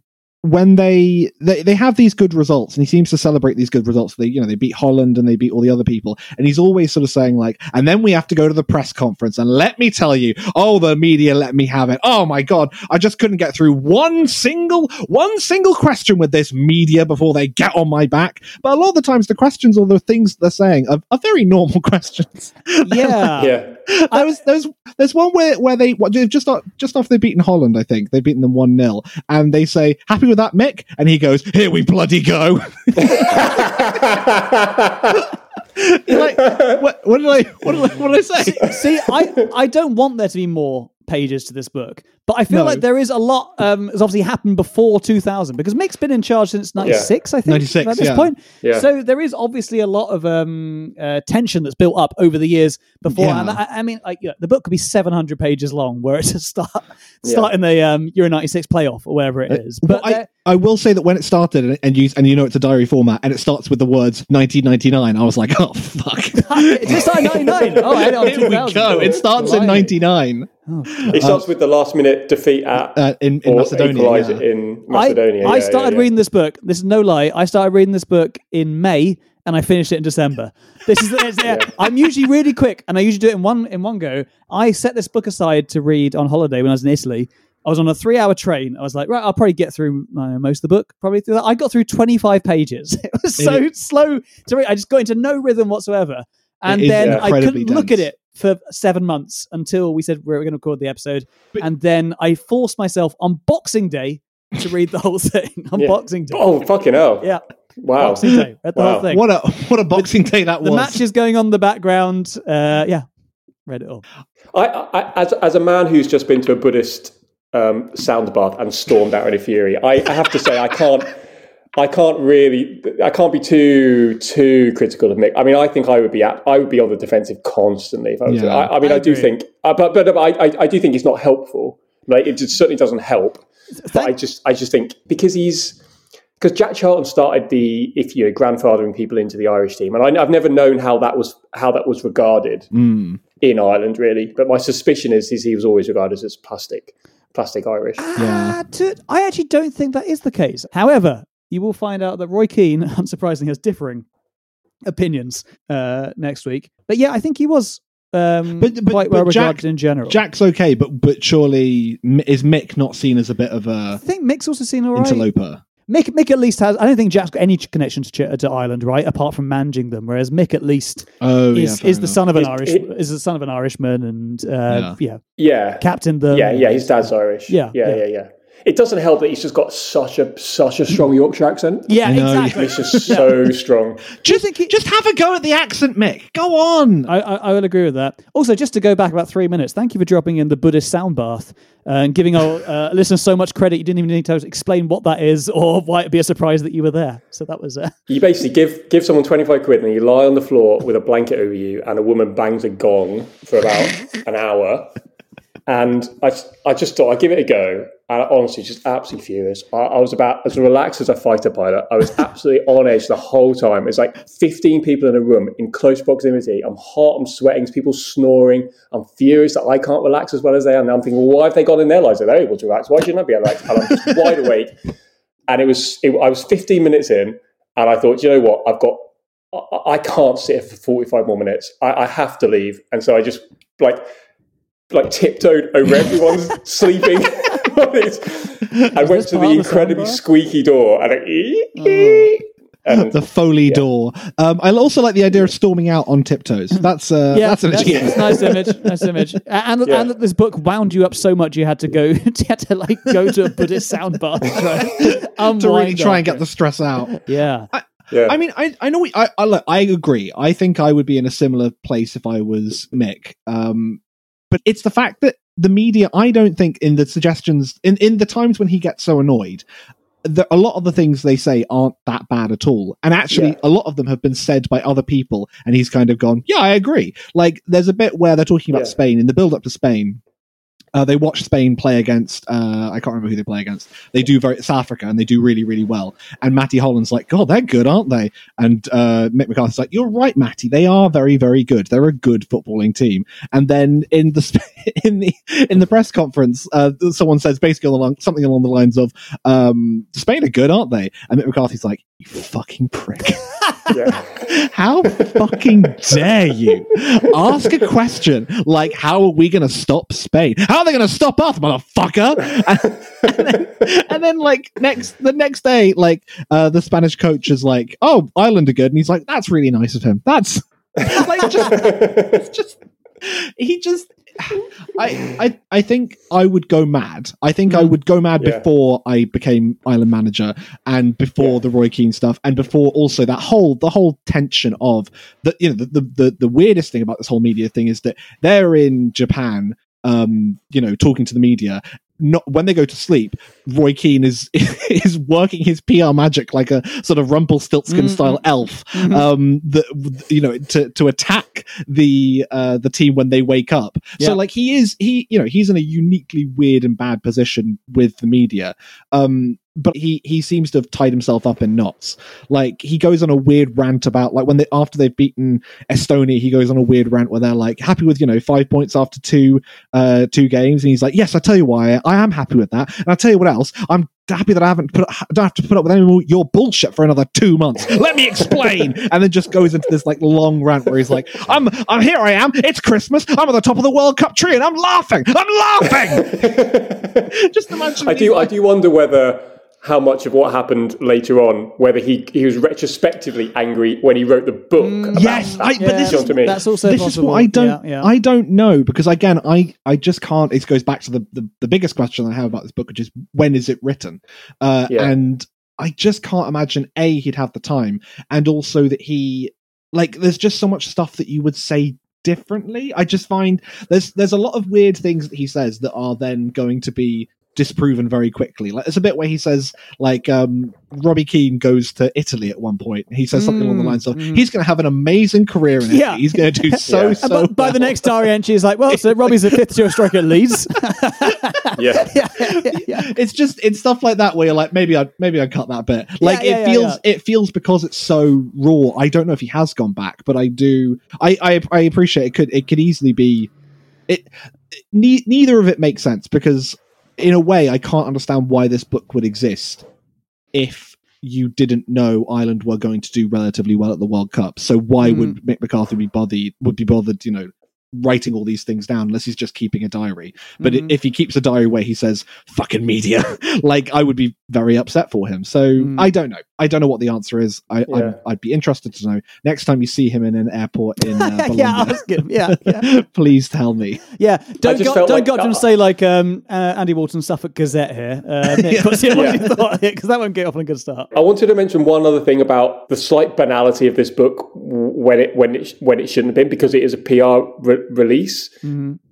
when they, they they have these good results and he seems to celebrate these good results. They you know they beat holland and they beat all the other people. And he's always sort of saying like and then we have to go to the press conference and let me tell you oh the media let me have it. Oh my god i just couldn't get through one single one single question with this media before they get on my back. But a lot of the times the questions or the things they're saying are, are very normal (laughs) questions. Yeah. (laughs) Yeah. there was there's there's one where where they what, just not just after they've beaten Holland, I think they've beaten them one 0 and they say happy with with that, Mick? And he goes, "Here we bloody go." (laughs) like, what, what did I what did I, what did I say? See, I, I don't want there to be more pages to this book. But I feel no. like there is a lot um, has obviously happened before 2000 because Mick's been in charge since 96, yeah. I think, 96, at this yeah. point. Yeah. So there is obviously a lot of um, uh, tension that's built up over the years before. And I, I, mean, like you know, the book could be 700 pages long where it to start, start in the um, Euro 96 playoff or wherever it uh, is. But well, I, I, will say that when it started and you, and you know it's a diary format and it starts with the words 1999, I was like, (laughs) oh, fuck. (laughs) it just started 99. Oh, I know, (laughs) Here we go. It starts in 99. Oh, it starts with the last minute defeat at uh, in, in Macedonia. Yeah. in Macedonia. I, yeah, I started yeah, reading this book. This is no lie. I started reading this book in May and I finished it in December. This is (laughs) I'm usually really quick and I usually do it in one in one go. I set this book aside to read on holiday when I was in Italy. I was on a three hour train. I was like, right, I'll probably get through most of the book. Probably through that. I got through 25 pages. (laughs) It was so slow to read. I just got into no rhythm whatsoever. And is, then I couldn't dense. look at it for seven months until we said we were going to record the episode. and then I forced myself on Boxing Day to read the whole thing. on (laughs) Yeah. Boxing Day. Oh fucking hell! Yeah. Wow. Boxing Day. Read the Wow. whole thing. What a what a boxing day that was. the was. match is going on in the background. Uh, yeah. Read it all. I, I as as a man who's just been to a Buddhist um, sound bath and stormed out in a fury, I, I have to say I can't. I can't really, I can't be too too critical of Mick. I mean, I think I would be at, I would be on the defensive constantly if I was. Yeah. I, I mean, I I, do think, uh, but but I, I I do think it's not helpful. Like it just certainly doesn't help. But I just I just think because he's because Jack Charlton started the if you know grandfathering people into the Irish team, and I, I've never known how that was how that was regarded Mm, in Ireland, really. But my suspicion is, is he was always regarded as plastic, plastic Irish. yeah. Uh, to, I actually don't think that is the case. However, you will find out that Roy Keane, (laughs) unsurprisingly, has differing opinions uh, next week. But yeah, I think he was um, But- but- quite well but Jack- regarded in general. Jack's okay, but but surely is Mick not seen as a bit of a? I think Mick's also seen all right. interloper? Mick, Mick at least has. I don't think Jack's got any connection to, to Ireland, right? Apart from managing them, whereas Mick at least Oh, is, fair is the son of an It- Irish it- is the son of an Irishman and uh, yeah. Yeah, captain the yeah, yeah. His dad's Irish. Yeah, yeah, yeah. yeah, yeah. It doesn't help that he's just got such a such a strong Yorkshire accent. yeah I know, exactly. It's just so strong. Just just have a go at the accent, Mick. Go on. I, I, I will agree with that. Also, just to go back about three minutes, thank you for dropping in the Buddhist sound bath uh, and giving our uh, (laughs) listeners so much credit. You didn't even need to explain what that is or why it'd be a surprise that you were there. So that was uh, (laughs) You basically give give someone twenty five quid and you lie on the floor with a blanket over you, and a woman bangs a gong for about an hour. And I, I just thought I'd give it a go. And I honestly, just absolutely furious. I, I was about as relaxed as a fighter pilot. I was absolutely on edge the whole time. It's like 15 people in a room in close proximity. I'm hot, I'm sweating, there's people snoring. I'm furious that I can't relax as well as they are. And I'm thinking, well, why have they got in their lives? Are they able to relax? Why shouldn't I be able to relax? And I'm just (laughs) wide awake. And it was, it, I was 15 minutes in, and I thought, you know what? I've got, I, I can't sit here for 45 more minutes. I, I have to leave. And so I just like, like tiptoed over everyone's (laughs) sleeping. I went this to the of the incredibly squeaky door and it, and the Foley door. Um, I also like the idea of storming out on tiptoes. That's uh, yeah, that's an that's, achievement. that's nice image, nice image. (laughs) And Yeah. and that this book wound you up so much you had to go, (laughs) you had to like go to a Buddhist sound bath (laughs) to try, to really try and get the stress out. it. yeah. yeah. I mean, I, I know we, I, I look, I agree. I think I would be in a similar place if I was Mick. Um, but it's the fact that the media, I don't think in the suggestions, in, in the times when he gets so annoyed, the, a lot of the things they say aren't that bad at all. And actually, Yeah. a lot of them have been said by other people, and he's kind of gone, yeah, I agree. Like, there's a bit where they're talking about Yeah. Spain, in the build up to Spain. Uh, they watch Spain play against, uh, I can't remember who they play against. They do very, South Africa, and they do really, really well. And Matty Holland's like, God, they're good, aren't they? And uh, Mick McCarthy's like, You're right, Matty. They are very, very good. They're a good footballing team. And then in the (laughs) in the in the press conference, uh, someone says basically along, something along the lines of, um, "Spain are good, aren't they?" And Mick McCarthy's like, "You fucking prick." (laughs) yeah. How fucking dare you ask a question like, "How are we going to stop Spain? How are they going to stop us, motherfucker?" And, (laughs) and then, and then, like next the next day, like uh, the Spanish coach is like, "Oh, Ireland are good," and he's like, "That's really nice of him. That's (laughs) like just, just he just." (laughs) I, I I think I would go mad. I think I Mm. would go mad Yeah. before I became island manager and before Yeah. the Roy Keane stuff and before also that whole the whole tension of the you know the, the the the weirdest thing about this whole media thing is that they're in Japan um you know talking to the media not when they go to sleep Roy Keane is (laughs) is working his PR magic like a sort of Rumpelstiltskin Mhm. style elf Mhm. um that you know to to attack the uh the team when they wake up Yeah. so like he is he you know he's in a uniquely weird and bad position with the media um but he he seems to have tied himself up in knots. Like he goes on a weird rant about like when they after they've beaten estonia he goes on a weird rant where they're like happy with you know five points after two uh two games. And he's like yes i tell you why i am happy with that. And i'll tell you what else. I'm happy that i haven't put don't have to put up with any more your bullshit for another two months. Let me explain. (laughs) And then just goes into this like long rant where he's like i'm i'm here i am. It's christmas. I'm at the top of the world cup tree and i'm laughing. I'm laughing. (laughs) Just imagine I do. I do wonder whether how much of what happened later on, whether he he was retrospectively angry when he wrote the book. about Mm, yes, that. I, Yeah, but this You know is what I? That's also this possible. is what I don't Yeah, yeah. I don't know because again I I just can't it goes back to the, the the biggest question I have about this book which is when is it written uh Yeah. and I just can't imagine a he'd have the time and also that he like there's just so much stuff that you would say differently I just find there's there's a lot of weird things that he says that are then going to be disproven very quickly like there's a bit where he says like um Robbie Keane goes to Italy at one point he says something along the Mm, lines of mm. he's going to have an amazing career in it Yeah. he's going to do (laughs) so Yeah. so And by, by the next diary entry is like, well, so Robbie's a fifth tier striker at Leeds. (laughs) (laughs) Yeah. yeah, yeah, yeah. it's just it's stuff like that where you're like maybe I maybe I cut that bit. Like yeah, it yeah, feels it feels because it's so raw. I don't know if he has gone back, but I do. I I, I appreciate it. Could it could easily be it. Ne- neither of it makes sense because in a way I can't understand why this book would exist if you didn't know Ireland were going to do relatively well at the World Cup. So why Mm. would Mick McCarthy be bothered would be bothered, you know, writing all these things down unless he's just keeping a diary. But i Mhm. if he keeps a diary where he says "fucking media," (laughs) like I would be very upset for him. So Mm. I don't know. I don't know what the answer is. I, Yeah. I'd, I'd be interested to know next time you see him in an airport in (laughs) uh, yeah, ask him. Yeah, (laughs) yeah. Please tell me. Yeah, don't go, don't like go up to him and say like um, uh, Andy Wolton Suffolk Gazette here. Uh, Nick, what's your, what's your Yeah. thought Because that won't get off on a good start. I wanted to mention one other thing about the slight banality of this book when it when it when it shouldn't have been because it is a PR re- release.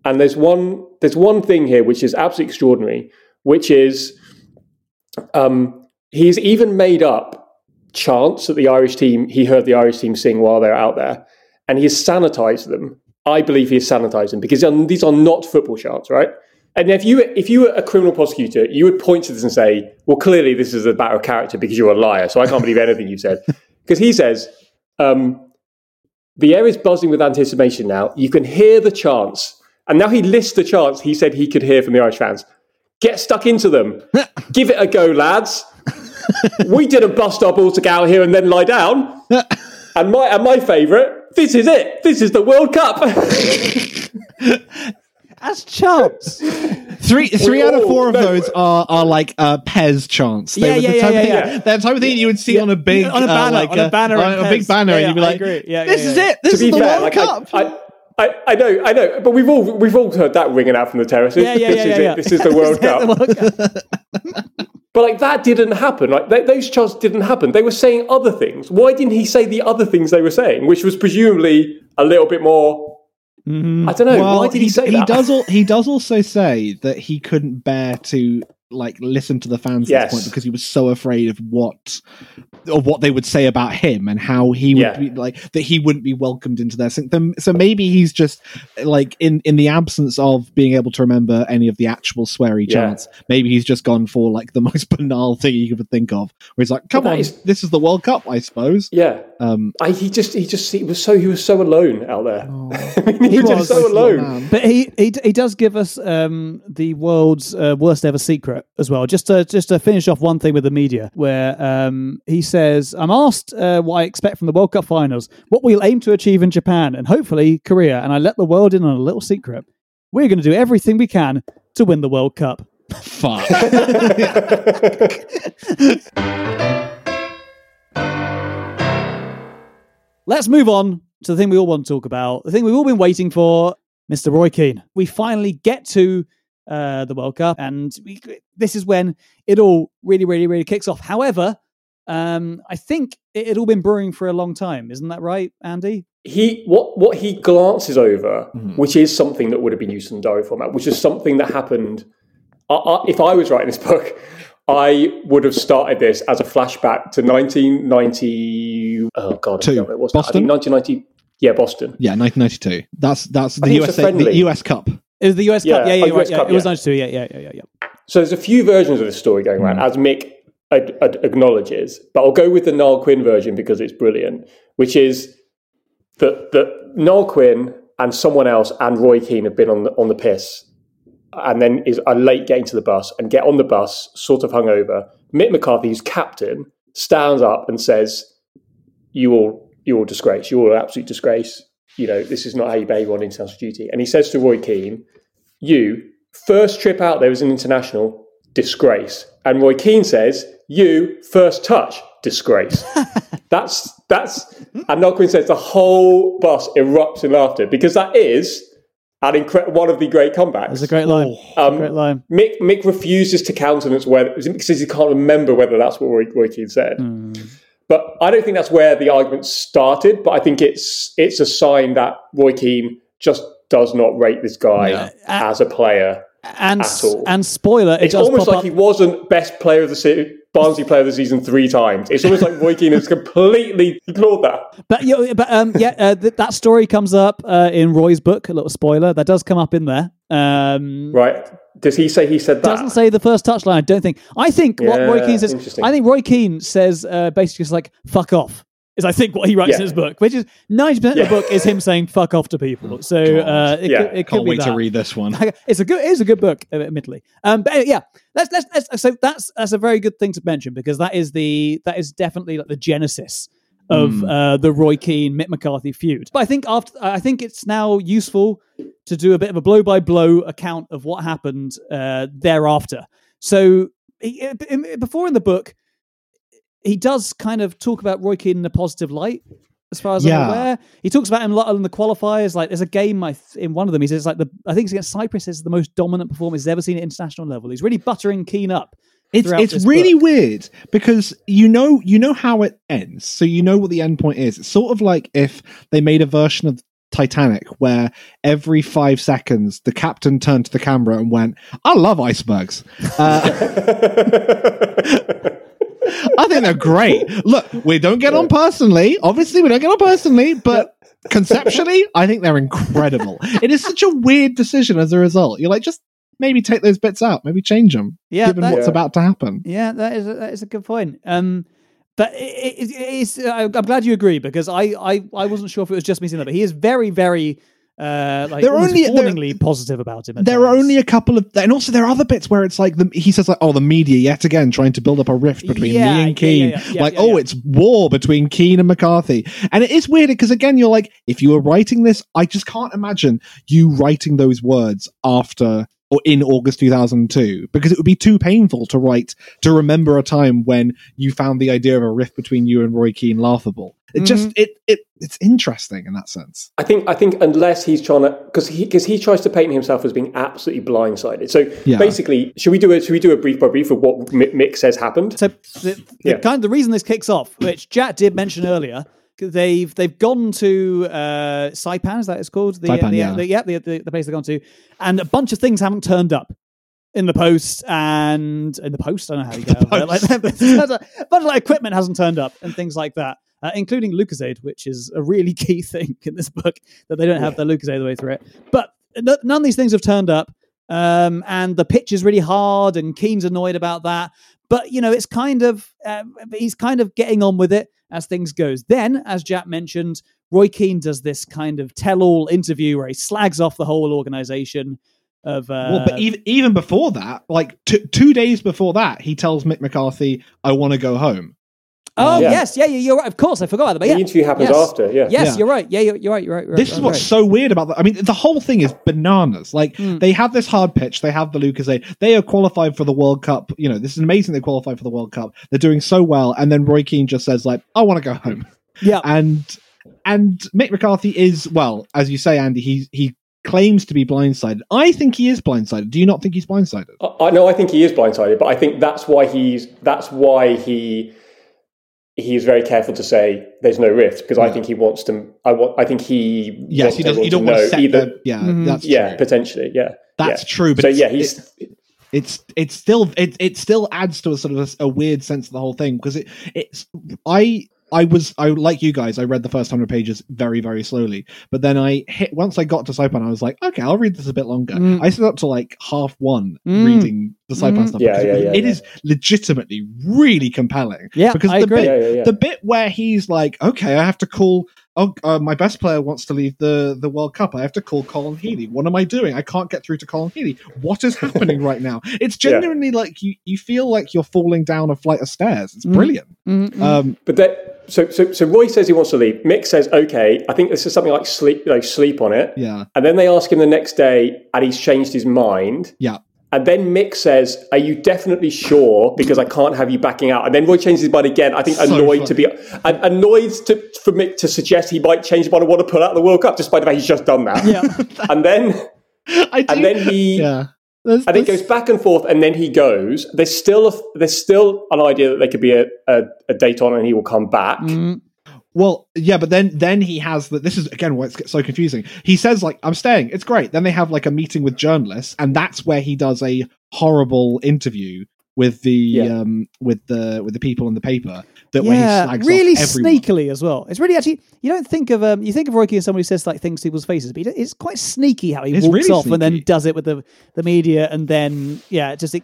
And there's one there's one thing here which is absolutely extraordinary, which is um, he's even made up chants that the Irish team he heard the Irish team sing while they're out there, and he has sanitized them. I believe he has sanitized them because these are not football chants, right? And if you if you were a criminal prosecutor, you would point to this and say, "Well, clearly this is a matter of character because you're a liar." So I can't believe anything you've said. (laughs) Because he says, um, "The air is buzzing with anticipation now. You can hear the chants." And now he lists the chants he said he could hear from the Irish fans. Get stuck into them. (laughs) Give it a go, lads. we didn't bust our balls to get out here and then lie down. (laughs) and my and my favourite, this is it. This is the World Cup. (laughs) As chance. (laughs) Three three out of four of those are are like uh, Pez chants. They Yeah, were yeah, the yeah, type yeah, of thing, yeah. They're type of thing you would see Yeah. on a big On a uh, banner, like, on a uh, banner on in a big Pez. banner, Yeah, and you'd be I like, agree. Yeah, yeah, "This yeah, is yeah. it. This to is the fair, World like Cup." I, I, I, I know, I know, but we've all we've all heard that ringing out from the terraces. Yeah, yeah, this yeah, is yeah, it. yeah. This is the (laughs) World Cup. World Cup. (laughs) But like that didn't happen. Like th- those chants didn't happen. They were saying other things. Why didn't he say the other things they were saying, which was presumably a little bit more? Mm-hmm. I don't know. Well, Why did he, say he that? does. Al- he does also say that he couldn't bear to like listen to the fans at this point because he was so afraid of what of what they would say about him and how he would Yeah. be like that he wouldn't be welcomed into their sing- so maybe he's just like in in the absence of being able to remember any of the actual sweary Yeah. chants maybe he's just gone for like the (laughs) most banal thing you could think of where he's like come that on is- this is the world cup i suppose Yeah. um I, he just he just he was so he was so alone out there. (laughs) I mean, he, He was, was. just so alone. But he, he he does give us um, the world's uh, worst ever secret as well. Just to just to finish off one thing with the media, where um, he says, "I'm asked uh, what I expect from the World Cup finals, what we'll aim to achieve in Japan, and hopefully Korea, and I let the world in on a little secret. We're going to do everything we can to win the World Cup." fuck (laughs) Let's move on to the thing we all want to talk about, the thing we've all been waiting for. Mr. Roy Keane. We finally get to uh, the World Cup, and we, this is when it all really, really, really kicks off. However, um, I think it had all been brewing for a long time. Isn't that right, Andy? He what what he glances over, Mm-hmm. which is something that would have been used in the diary format, which is something that happened. I, I, if I was writing this book, I would have started this as a flashback to 1990. Oh God, Two. what it was. Boston? 1990. Yeah, Boston. Yeah, 1992. That's that's the think USA the. US Cup. It was the US Cup. Yeah, Yeah, yeah, oh, right. US yeah. Cup, It was yeah. 92. Yeah, yeah, yeah, yeah, yeah. So there's a few versions of the story going around, Hmm. as Mick ad- ad- acknowledges, but I'll go with the Niall Quinn version because it's brilliant, which is that that Niall Quinn and someone else and Roy Keane have been on the on the piss, and then is are late getting to the bus and get on the bus, sort of hungover. Mick McCarthy, who's captain, stands up and says, "You all, you all disgrace. You all an absolute disgrace. You know this is not how you behave on international duty." And he says to Roy Keane, "You first trip out there as an international disgrace." And Roy Keane says, "You first touch disgrace." (laughs) that's that's and Niall Quinn says the whole bus erupts in laughter because that is an incre- one of the great comebacks. It's a great line. Um, great line. Mick, Mick refuses to countenance whether says he can't remember whether that's what Roy, Roy Keane said. Hmm. But I don't think that's where the argument started. But I think it's it's a sign that Roy Keane just does not rate this guy as a player. And at all. and spoiler, it It's does almost pop like up. he wasn't best player of the se- Barnsley player of the season three times. It's almost like Roy Keane has completely ignored that. But yeah, but um, yeah, uh, th- that story comes up uh, in Roy's book. A little spoiler that does come up in there. Um, Right? Does he say he said that? doesn't say the first touchline. I don't think. I think what Roy Keane says. I think Roy Keane says uh, basically just like "fuck off." Is I think what he writes Yeah. in his book, which is ninety percent of the book is him saying "fuck off" to people. So uh, it, Yeah. could, it Can't be wait to read this one. (laughs) it's a good it is a good book admittedly um but anyway, yeah let's, let's let's so that's that's a very good thing to mention because that is the that is definitely like the genesis of uh, the Roy Keane Mick McCarthy feud. But I think after I think it's now useful to do a bit of a blow by blow account of what happened uh, thereafter. So he, before in the book, he does kind of talk about Roy Keane in a positive light. As far as I'm aware, he talks about him a lot in the qualifiers. Like, there's a game I th- in one of them. He says like the I think it's against Cyprus is the most dominant performance he's ever seen at international level. He's really buttering Keane up. It's it's really book. weird because you know you know how it ends, so you know what the end point is. It's sort of like if they made a version of Titanic where every five seconds the captain turned to the camera and went, "I love icebergs." Uh, (laughs) (laughs) I think they're great. Look, we don't get on personally. Obviously, we don't get on personally, but conceptually, I think they're incredible. It is such a weird decision as a result. You're like, just maybe take those bits out, maybe change them, Yeah, given that- what's Yeah. about to happen. Yeah, that is a, that is a good point. Um, but it, it, it's I'm glad you agree because I, I I wasn't sure if it was just me seeing that, but he is very very uh like There are almost only- warningly positive about him. There are only a couple of, and also there are other bits where it's like the, he says like, "Oh, the media yet again trying to build up a rift between Yeah, me and Keane." yeah, yeah, like, oh, it's war between Keane and McCarthy, and it is weird because again, you're like, if you were writing this, I just can't imagine you writing those words after or in August 2002 because it would be too painful to write to remember a time when you found the idea of a rift between you and Roy Keane laughable. It just Mm-hmm. it it it's interesting in that sense. I think I think unless he's trying to because he because he tries to paint himself as being absolutely blindsided. So Yeah. basically, should we do a should we do a brief by brief of what Mi- Mick says happened? So the, the Yeah. kind of the reason this kicks off, which Jack did mention earlier, 'cause they've they've gone to uh, Saipan, is that it's called? The, Saipan, the, yeah. the, yeah, the, the, the place they've gone to, and a bunch of things haven't turned up in the post and in the post. I don't know how you get (laughs) over. Like, (laughs) a bunch of like, equipment hasn't turned up and things like that. Uh, including Lucozade, which is a really (laughs) key thing in this book that they don't have their Lucozade the way through it. But n- none of these things have turned up, um, and the pitch is really hard, and Keane's annoyed about that but you know it's kind of uh, he's kind of getting on with it as things goes then as jack mentioned roy keane does this kind of tell-all interview where he slags off the whole organization of uh, Well, but even even before that, like t- two days before that, he tells Mick McCarthy, "I want to go home." Oh Yeah. yes yeah, yeah you're right of course i forgot about that but The yeah. interview happens Yes. after, yeah. yes Yeah. you're right yeah you're, you're right you're right you're This right, is what's right. so weird about that. I mean, the whole thing is bananas. Like Hmm. they have this hard pitch, they have the Lucozade, they are qualified for the World Cup. You know, this is amazing. They qualified for the World Cup. They're doing so well, and then Roy Keane just says like, "I want to go home." yeah and and Mick McCarthy is well, as you say, Andy. He he claims to be blindsided. I think he is blindsided. Do you not think he's blindsided? I, I know. I think he is blindsided, but I think that's why he's that's why he he is very careful to say there's no rift because I think he wants to. I want. I think he. Yes, wants he doesn't. everyone You don't want to know set either. the, yeah, Mhm. that's yeah, true. potentially. Yeah, That's yeah. true. But so it's- yeah, he's. it's it's still it it still adds to a sort of a, a weird sense of the whole thing because it it's I I was I like you guys I read the first hundred pages very very slowly but then I hit once I got to Saipan I was like okay I'll read this a bit longer Mm. I stood up to like half one Mm. reading the Saipan Mm. stuff Yeah, yeah, it, yeah, it yeah. is legitimately really compelling Yeah, because I the agree. bit yeah, yeah, yeah. the bit where he's like, okay, I have to call. Oh, uh, my best player wants to leave the the World Cup. I have to call Colin Healy. What am I doing? I can't get through to Colin Healy. What is happening (laughs) right now? It's Yeah. genuinely like you you feel like you're falling down a flight of stairs. It's Mm. brilliant. Mm-mm. Um, But that, so, so, so Roy says he wants to leave. Mick says, okay, I think this is something like sleep, like sleep on it. yeah, And then they ask him the next day, and he's changed his mind. yeah, And then Mick says, "Are you definitely sure? Because I can't have you backing out." And then Roy changes his mind again. I think So annoyed to be annoyed to, for Mick to suggest he might change his mind and want to pull out of the World Cup, despite the fact he's just done that. yeah. (laughs) And then and then he yeah. And it goes back and forth, and then he goes. There's still a, there's still an idea that there could be a, a, a date on, and he will come back. Mm. Well, yeah, but then then he has that. This is again why it's so confusing. He says like, "I'm staying." It's great. Then they have like a meeting with journalists, and that's where he does a horrible interview with the Yeah. um with the with the people in the paper. That where yeah, he slags really sneakily as well. It's really actually you don't think of um you think of Roy Keane as somebody who says like things to people's faces, but it's quite sneaky how he It's walks really off and then does it with the the media and then yeah, just. It,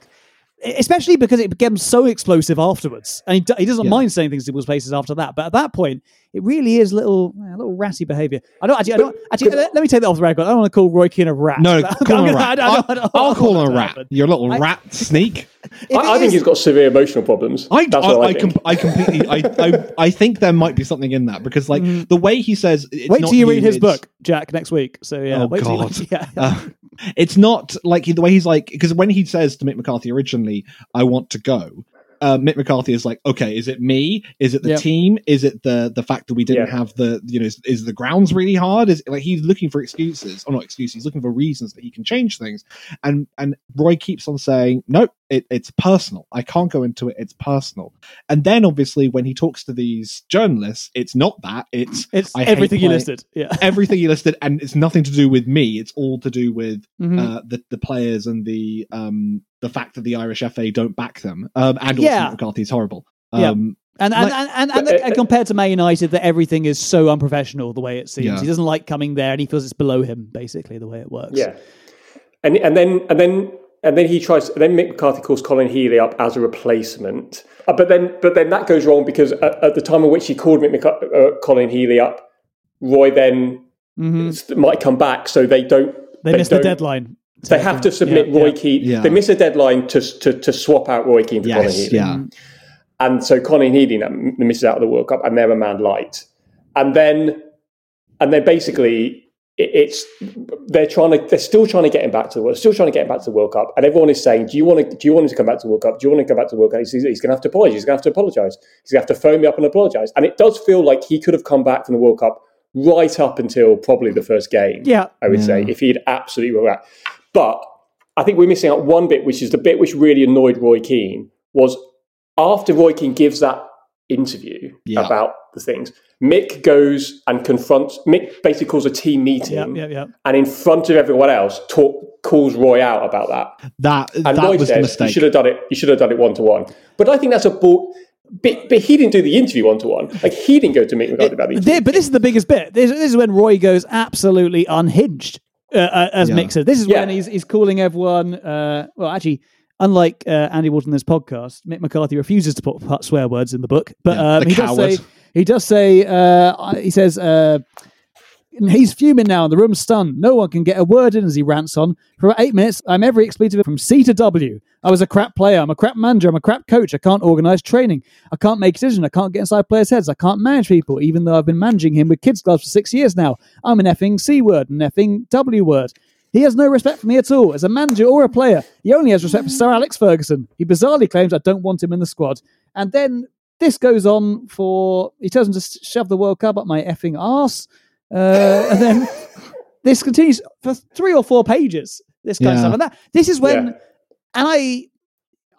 Especially because it became so explosive afterwards, and he, he doesn't Yeah. mind saying things to people's faces after that. But at that point, it really is little, a little ratty behavior. I don't actually. I don't actually. Let, let me take that off the record. I don't want to call Roy Keane a rat. No, (laughs) But call I'm a rat. I, I I'll, I don't I'll want call him a rat. happen. You're a little I- rat (laughs) sneak. I, I think he's got severe emotional problems. I, That's I, what I, I, think. com- I completely, I, I, I think there might be something in that because, like, the way he says, it's Wait not till you read his book, Jack, next week. So yeah, Oh, wait till you- God. (laughs) yeah. Uh, it's not like he, the way he's like because when he says to Mick McCarthy originally, "I want to go," uh, Mick McCarthy is like, "Okay, is it me? Is it the Yep. team? Is it the the fact that we didn't Yeah. have the you know is, is the grounds really hard? Is like he's looking for excuses or not excuses? He's looking for reasons that he can change things, and and Roy keeps on saying, "Nope, it, it's personal. I can't go into it. It's personal." And then obviously when he talks to these journalists, it's not that. It's It's I everything you listed. Yeah. (laughs) everything you listed, and it's nothing to do with me. It's all to do with Mhm. uh, the the players and the um the fact that the Irish FA don't back them, um, and also Yeah. Mick McCarthy's horrible. Yeah. Um, And and, Like- and, and, and, But, uh, and compared to Man United, that everything is so unprofessional the way it seems. Yeah. He doesn't like coming there, and he feels it's below him, basically the way it works. Yeah, and and then and then and then he tries. Then Mick McCarthy calls Colin Healy up as a replacement. Uh, but then but then that goes wrong because at, at the time in which he called Mick McCar- uh, Colin Healy up, Roy then Mhm. might come back, so they don't. They missed the don't- deadline. They have to submit Yeah, Roy yeah. Keane. Yeah. They miss a deadline to, to to swap out Roy Keane for Colin yes, Healy. yeah, And so Colin Healy misses out of the World Cup, and they're a man light. And then, and then basically, it's they're trying to they're still trying to get him back to the world, still trying to get him back to the World Cup. And everyone is saying, "Do you want to? Do you want him to come back to the World Cup? Do you want him to come back to the World Cup?" He's, he's going to have to apologize. He's going to have to apologize. He's going to have to phone me up and apologize. And it does feel like he could have come back from the World Cup right up until probably the first game. Yeah. I would say if he'd absolutely were. But I think we're missing out one bit, which is the bit which really annoyed Roy Keane, was after Roy Keane gives that interview Yeah. about the things, Mick goes and confronts Mick basically calls a team meeting Yeah, yeah, yeah. and in front of everyone else talk calls Roy out about that. that And that Roy was the says you should have done it you should have done it one to one. But I think that's a ball but, but he didn't do the interview one to one. Like he didn't go to Mick McCarthy about the interview. But this is the biggest bit. This, this is when Roy goes absolutely unhinged, uh, uh, as Yeah. Mick said. This is Yeah. when he's he's calling everyone. Uh, well, actually, unlike uh, Andy Wolton in this podcast, Mick McCarthy refuses to put swear words in the book. But Yeah, um, the he does say he does say uh, he says. Uh, He's fuming now, and the room's stunned. No one can get a word in as he rants on. For about eight minutes, I'm every expletive from C to W. I was a crap player. I'm a crap manager. I'm a crap coach. I can't organise training. I can't make decisions. I can't get inside players' heads. I can't manage people, even though I've been managing him with kids' gloves for six years now. I'm an effing C word, an effing W word. He has no respect for me at all. As a manager or a player, he only has respect for Sir Alex Ferguson. He bizarrely claims I don't want him in the squad. And then this goes on for. He tells him to shove the World Cup up my effing arse. Uh, and then (laughs) this continues for three or four pages. This kind of Yeah. stuff, and that this is when, Yeah. and I,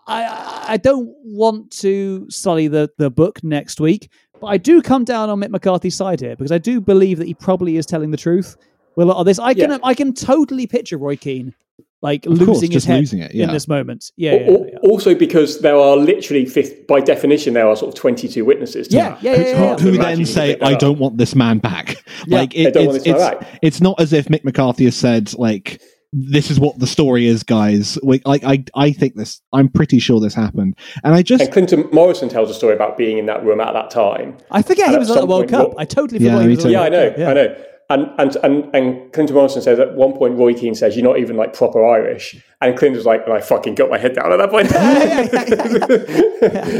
I, I don't want to sully the the book next week, but I do come down on Mick McCarthy's side here because I do believe that he probably is telling the truth with a lot of this. I can Yeah. I can totally picture Roy Keane like Of losing course, his just head losing it, in this moment. Yeah, Al- yeah, yeah. Also, because there are literally, fifth, by definition, there are sort of 22 witnesses. To Yeah, that. yeah, yeah, It's yeah, hard yeah. to who then say, "I don't want this man back." Yeah. like They it, don't want it's this it's, back. it's not as if Mick McCarthy has said like this is what the story is, guys. Like, like I I think this. I'm pretty sure this happened, and I just And Clinton Morrison tells a story about being in that room at that time. I forget And he was at the World Cup. Ro- I totally Yeah, he was at the too. Yeah, I know, yeah. I know. And, and and and Clinton Morrison says at one point Roy Keane says you're not even like proper Irish, and Clinton's like, and I fucking got my head down at that point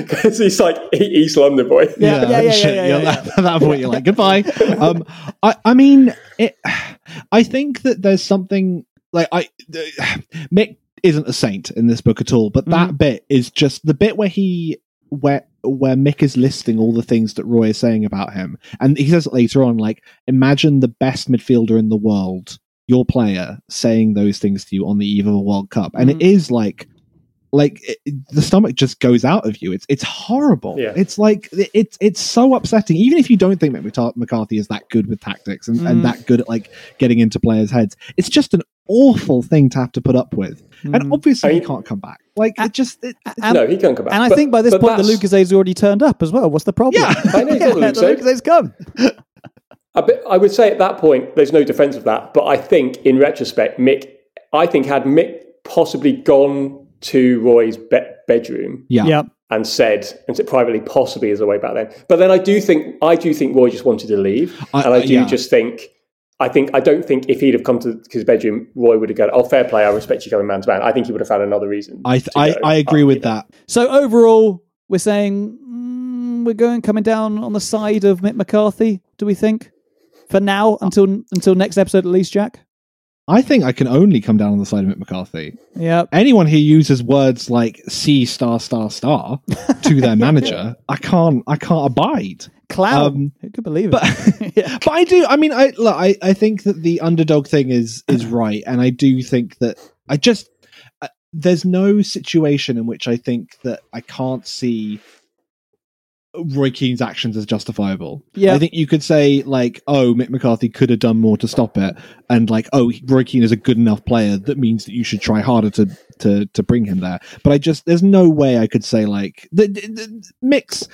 because (laughs) he's like East London boy. Yeah, yeah, yeah, shit, yeah, you're- yeah, At that point, you're like goodbye. (laughs) um, I I mean, it. I think that there's something like I Mick isn't a saint in this book at all, but that Mm-hmm. bit is just the bit where he where where Mick is listing all the things that Roy is saying about him, and he says it later on, like imagine the best midfielder in the world, your player, saying those things to you on the eve of a World Cup, and it Mm-hmm. is like. Like it, the stomach just goes out of you. It's it's horrible. Yeah. It's like it- it's it's so upsetting. Even if you don't think Mick McCarthy is that good with tactics and, Mm. and that good at like getting into players' heads, it's just an awful thing to have to put up with. Mm. And obviously, I he can't come back. Like it just it, And, no, he can't come back. and I But- think by this but point the that's- Lucozade's already turned up as well. What's the problem? Yeah. I know, (laughs) he's the the Lucozades come. (laughs) I, I would say at that point, there's no defense of that. But I think, in retrospect, Mick, I think had Mick possibly gone to Roy's be- bedroom yeah. Yeah. and said, and said privately, possibly as a way back then. But then I do think, I do think Roy just wanted to leave, I- and I I- do yeah. just think. I think I don't think if he'd have come to his bedroom, Roy would have gone. Oh, fair play. I respect you going man to man. I think he would have found another reason. I th- I, I agree with that. that. So overall, we're saying mm, we're going coming down on the side of Mick McCarthy. Do we think for now until until next episode at least, Jack? I think I can only come down on the side of Mick McCarthy. Yeah. Anyone who uses words like "C star star star" (laughs) to their manager, I can't I can't abide. Clown. Um, Who could believe it? but- yeah. (laughs) (laughs) But I do. I mean, I look. I, I think that the underdog thing is is (clears throat) right, and I do think that I just uh, there's no situation in which I think that I can't see Roy Keane's actions as justifiable. Yeah. I think you could say like, oh, Mick McCarthy could have done more to stop it, and like, oh, Roy Keane is a good enough player that means that you should try harder to to to bring him there. But I just there's no way I could say like the, the, the Mick's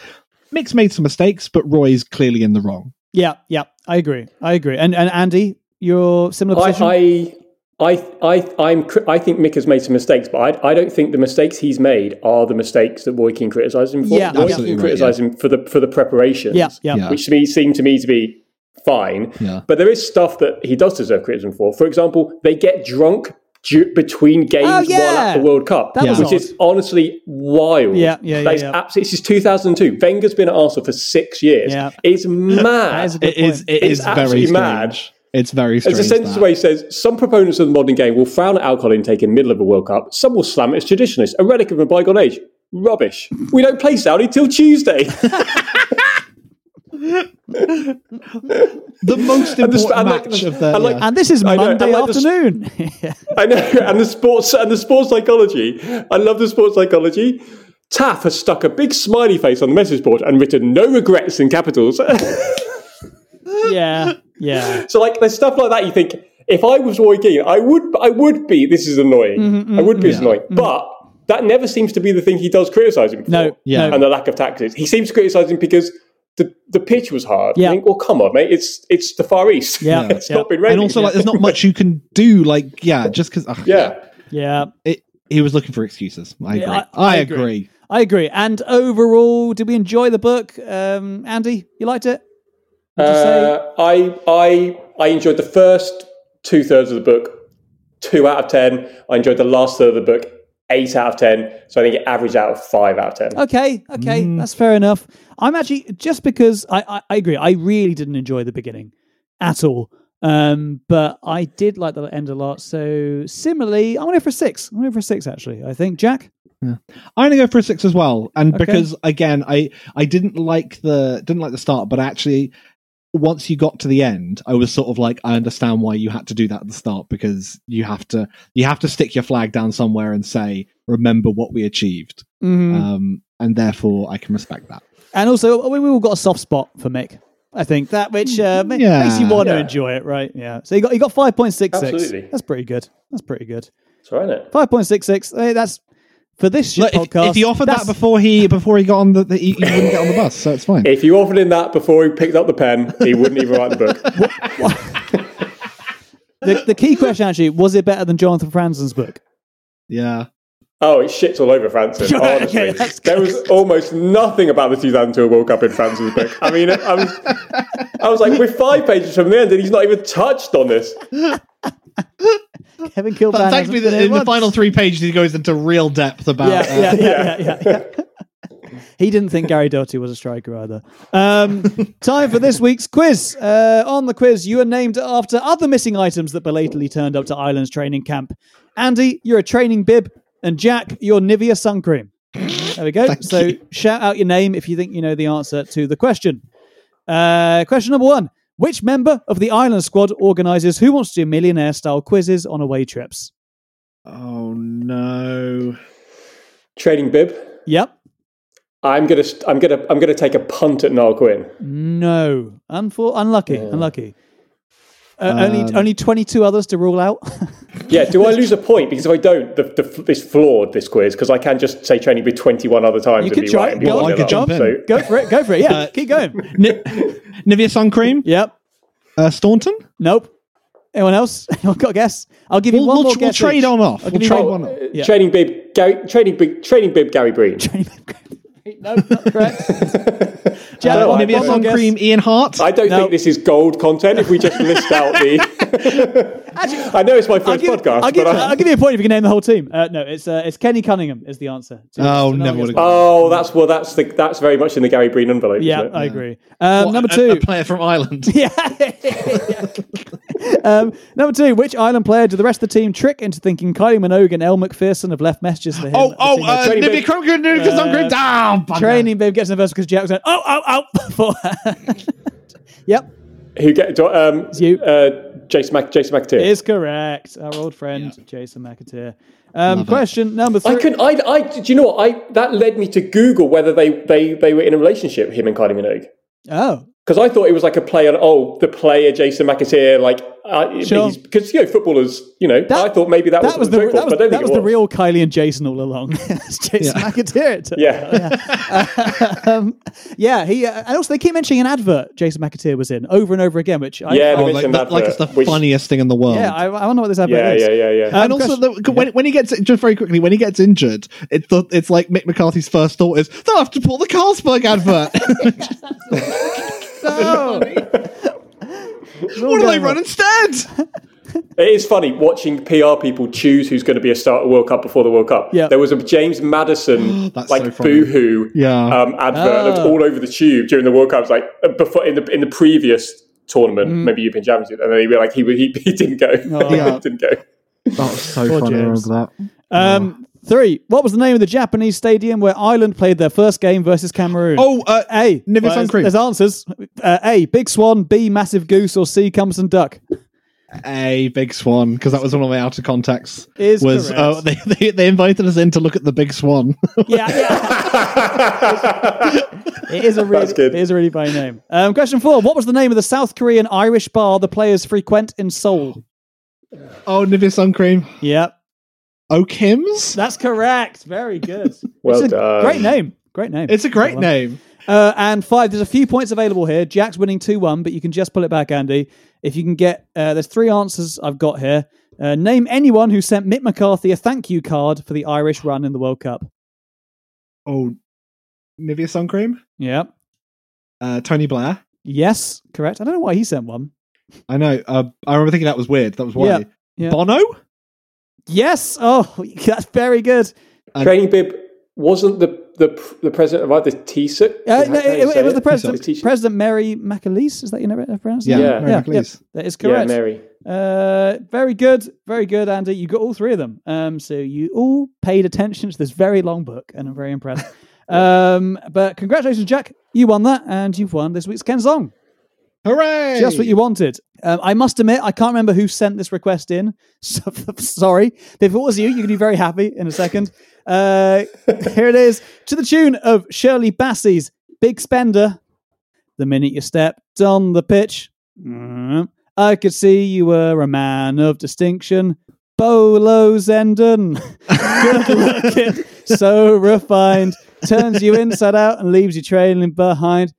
Mick's made some mistakes, but Roy's clearly in the wrong. Yeah, yeah, I agree. I agree. And and Andy, your similar position. I, I, I, I, I'm, I think Mick has made some mistakes, but I, I don't think the mistakes he's made are the mistakes that Roy Keane criticised him for. Yeah, Roy absolutely Keane right, criticised him for the for the preparations, yeah, yeah, Yeah. which to me seem to me to be fine. Yeah. But there is stuff that he does deserve criticism for. For example, they get drunk du- between games Oh, yeah. while at the World Cup, That was which odd. is honestly wild. Yeah, yeah, That yeah, yeah. absolutely. This is 2002. Wenger's been at Arsenal for six years. Yeah. It's mad. (laughs) That is a good It is. point. It It's is very absolutely strange. mad. It's very strange. There's a sentence that. where he says, Some proponents of the modern game will frown at alcohol intake in the middle of a World Cup. Some will slam it as traditionalist, a relic of a bygone age. Rubbish. We don't play Saudi till Tuesday. (laughs) the most And the important and like- match of the. and like- yeah. and this is I know, Monday and like afternoon. Yeah. (laughs) I know. And the sports and the sports psychology. I love the sports psychology. Taff has stuck a big smiley face on the message board and written no regrets in capitals. (laughs) yeah, yeah. so like there's stuff like that you think if I was Roy Keane, I would I would be this is annoying. Mm-hmm, I would be this annoying. But that never seems to be the thing he does criticise him for. No, Yeah. no. and the lack of tactics. He seems to criticise him because the, the pitch was hard. Yeah. I think, well, come on, mate. It's it's the Far East. Yeah, (laughs) it's yeah. not been raining. and also, like, there's not much you can do. Like, yeah, just because. yeah. Yeah, It, he was looking for excuses. I agree. Yeah, I, I agree. agree. I agree. And overall, did we enjoy the book? Um, Andy, you liked it? Would you say? Uh, I I I enjoyed the first two thirds of the book, two out of ten. I enjoyed the last third of the book, eight out of ten. So I think it averaged out of five out of ten. Okay, okay, Mm. that's fair enough. I'm actually just because I, I, I agree. I really didn't enjoy the beginning at all, um, but I did like the end a lot. So similarly, I'm going for a six. I'm going for a six actually. I think Jack. Yeah. I'm gonna go for a six as well, and Okay. because again, I I didn't like the didn't like the start, but actually, once you got to the end, I was sort of like, I understand why you had to do that at the start because you have to you have to stick your flag down somewhere and say, remember what we achieved, Mhm. um, and therefore I can respect that. And also, we- we've all got a soft spot for Mick. I think that which uh, Yeah. makes you want to enjoy it, right? Yeah. So you got you got five point six six. Absolutely. That's pretty good. That's pretty good. That's right, isn't it? Five point six six. That's for this shit Look, if, podcast. if he offered that before he before he got on the, the he, he wouldn't get on the bus, so it's fine. If you offered him that before he picked up the pen, he wouldn't even write the book. (laughs) the, the key question actually was it better than Jonathan Franzen's book? Yeah. Oh, it shits all over Franzen. (laughs) Okay, Honestly, that's there was almost nothing about the 2002 World Cup in Franzen's book. I mean, I was, I was like, we're five pages from the end, and he's not even touched on this. (laughs) Kevin Kilbane. But hasn't thankfully, been the, here in the final three pages, he goes into real depth about. Yeah, yeah, yeah, yeah. (laughs) He didn't think Gary Doherty was a striker either. Um, (laughs) time for this week's quiz. Uh, on the quiz, you are named after other missing items that belatedly turned up to Ireland's training camp. Andy, you're a training bib, and Jack, you're Nivea sun cream. There we go. so shout out your name if you think you know the answer to the question. Uh, question number one: Which member of the Ireland squad organises Who Wants to Do Millionaire style quizzes on away trips? Oh no! Trading bib. Yep. I'm gonna, I'm gonna, I'm gonna take a punt at Niall Quinn. No, Unfor- unlucky, unlucky. Uh, Um, only only twenty two others to rule out. (laughs) Yeah, do I lose a point? Because if I don't, the, the, it's flawed, this quiz, because I can just say training bib 21 other times You and could be try right. it. Go one on, nil I could jump in. So, go for it, go for it. Yeah, Uh, keep going. Ni- Nivea sun cream. Yep. Uh, Staunton. Nope. Anyone else? (laughs) Anyone got a guess? I'll give you We'll, one we'll, more we'll guess. trade each. on off. I'll We'll trade one- one off. Yeah. Training bib, Gary, training bib, training bib, Gary Breen. (laughs) no, not correct. (laughs) Jack, Uh, one, Nivea sun cream. Ian Harte. I don't No. think this is gold content if we just list out the. I know it's my I'll first give, podcast, I'll, give, but I, I'll give you a point if you can name the whole team. Uh, no, it's uh, it's Kenny Cunningham is the answer. to Oh, this. Never one would've oh, that's well, that's the that's very much in the Gary Breen envelope. Yeah, isn't it? I agree. Um, What, number two. a player from Ireland. (laughs) Yeah. (laughs) um, number two, which Ireland player did the rest of the team trick into thinking Kylie Minogue and Elle Macpherson have left messages for him? Oh, oh, team uh, Training Nivea bib. cream. Nivea sun cream. Uh, Down. bugger. Training babe gets nervous because Jack's going, oh, oh, oh, (laughs) for her. yep, Who get do- um, you. Uh, Jason Mac, Jason McAteer. is correct. Our old friend Jason McAteer. Um, question number three. I could. I. I. Do you know what? I that led me to Google whether they they they were in a relationship. Him and Kylie Minogue. oh, Because I thought it was like a play on oh the player Jason McAteer like uh, Sure. because you know footballers you know That- I thought maybe that, that was was, the what that was, but I don't that think was the real Kylie and Jason all along. (laughs) It's Jason Yeah. McAteer. it (laughs) took. yeah (laughs) um, yeah, he uh, and also they keep mentioning an advert Jason McAteer was in over and over again, which I, Yeah, they Oh, like, mentioned that- that like it's the which- funniest thing in the world. yeah, I, I wonder what this advert yeah is. yeah yeah yeah. Um, and also, question- the, when, when he gets just very quickly, when he gets injured, it's the, it's like Mick McCarthy's first thought is they'll have to pull the Carlsberg advert. Oh. what do they run instead? (laughs) It is funny watching PR people choose who's going to be a star at World Cup before the World Cup. Yeah. There was a James Maddison (gasps) That's so like funny. boohoo Yeah. um, advert that Oh. all over the tube during the World Cup. It was like uh, before in the in the previous tournament, Mm. maybe European Championship, and then he be like he he, he didn't go. Yeah. (laughs) he didn't go. That was so Poor funny. I James. remember that. Um, three. What was the name of the Japanese stadium where Ireland played their first game versus Cameroon? Oh, uh, A. Nivea well, Sun there's, Cream. there's answers. Uh, a. Big Swan. B. Massive Goose. Or C. Cumberson Duck. a big swan because that was one of my outer contacts. Is was correct. uh, they, they they invited us in to look at the big swan. (laughs) Yeah, yeah. it is a really, good. it is a really funny name. Um, question four. What was the name of the South Korean Irish bar the players frequent in Seoul? oh, Nivea sun cream. Yep, Oh, Kim's. that's correct. Very good. (laughs) Well it's a done. Great name. Great name. It's a great Well name. Uh, and five, there's a few points available here. Jack's winning 2 1, but you can just pull it back, Andy. If you can get, uh, there's three answers I've got here. Uh, name anyone who sent Mick McCarthy a thank you card for the Irish run in the World Cup. Oh, Nivea sun cream. Yep. Uh, Tony Blair. Yes, correct. I don't know why he sent one. I know. Uh, I remember thinking that was weird. That was why. Yeah, yeah. Bono. Yes. Oh, (laughs) that's very good. Training bib wasn't the the the president of like the TSIC. Uh, no, it, it was the president, T-shirt. President Mary McAleese. Is that your name? pronounce Yeah, Yeah. Mary yeah, McLeese. that is Yeah, correct. Mary. Uh, very good, very good, Andy. You got all three of them. Um, so you all paid attention to this very long book, and I'm very impressed. (laughs) um, but congratulations, Jack. You won that, and you've won this week's Ken Song. Hooray! Just what you wanted. Um, I must admit, I can't remember who sent this request in. (laughs) So, sorry. If it was you, you can be very happy in a second. Uh, here it is to the tune of Shirley Bassey's Big Spender. The minute you stepped on the pitch, mm, I could see you were a man of distinction. Bolo Zenden. (laughs) Good looking, so refined. Turns you inside out and leaves you trailing behind.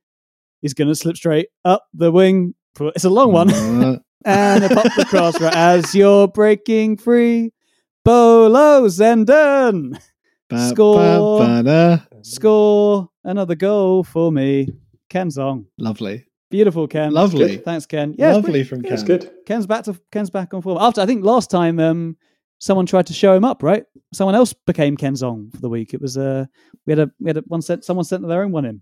He's going to slip straight up the wing. It's a long one. Uh, (laughs) and a pop the cross right as you're breaking free. Bolo Zenden. ba- Score. ba- ba- da. Score another goal for me. Ken Song. Lovely. Beautiful, Ken. Lovely. Good. Thanks, Ken. Yeah, Lovely pretty- from That's Ken. good. Ken's back to Ken's back on form. After I think last time um someone tried to show him up, right? Someone else became Ken Song for the week. It was uh we had a we had a one sent someone sent their own one in.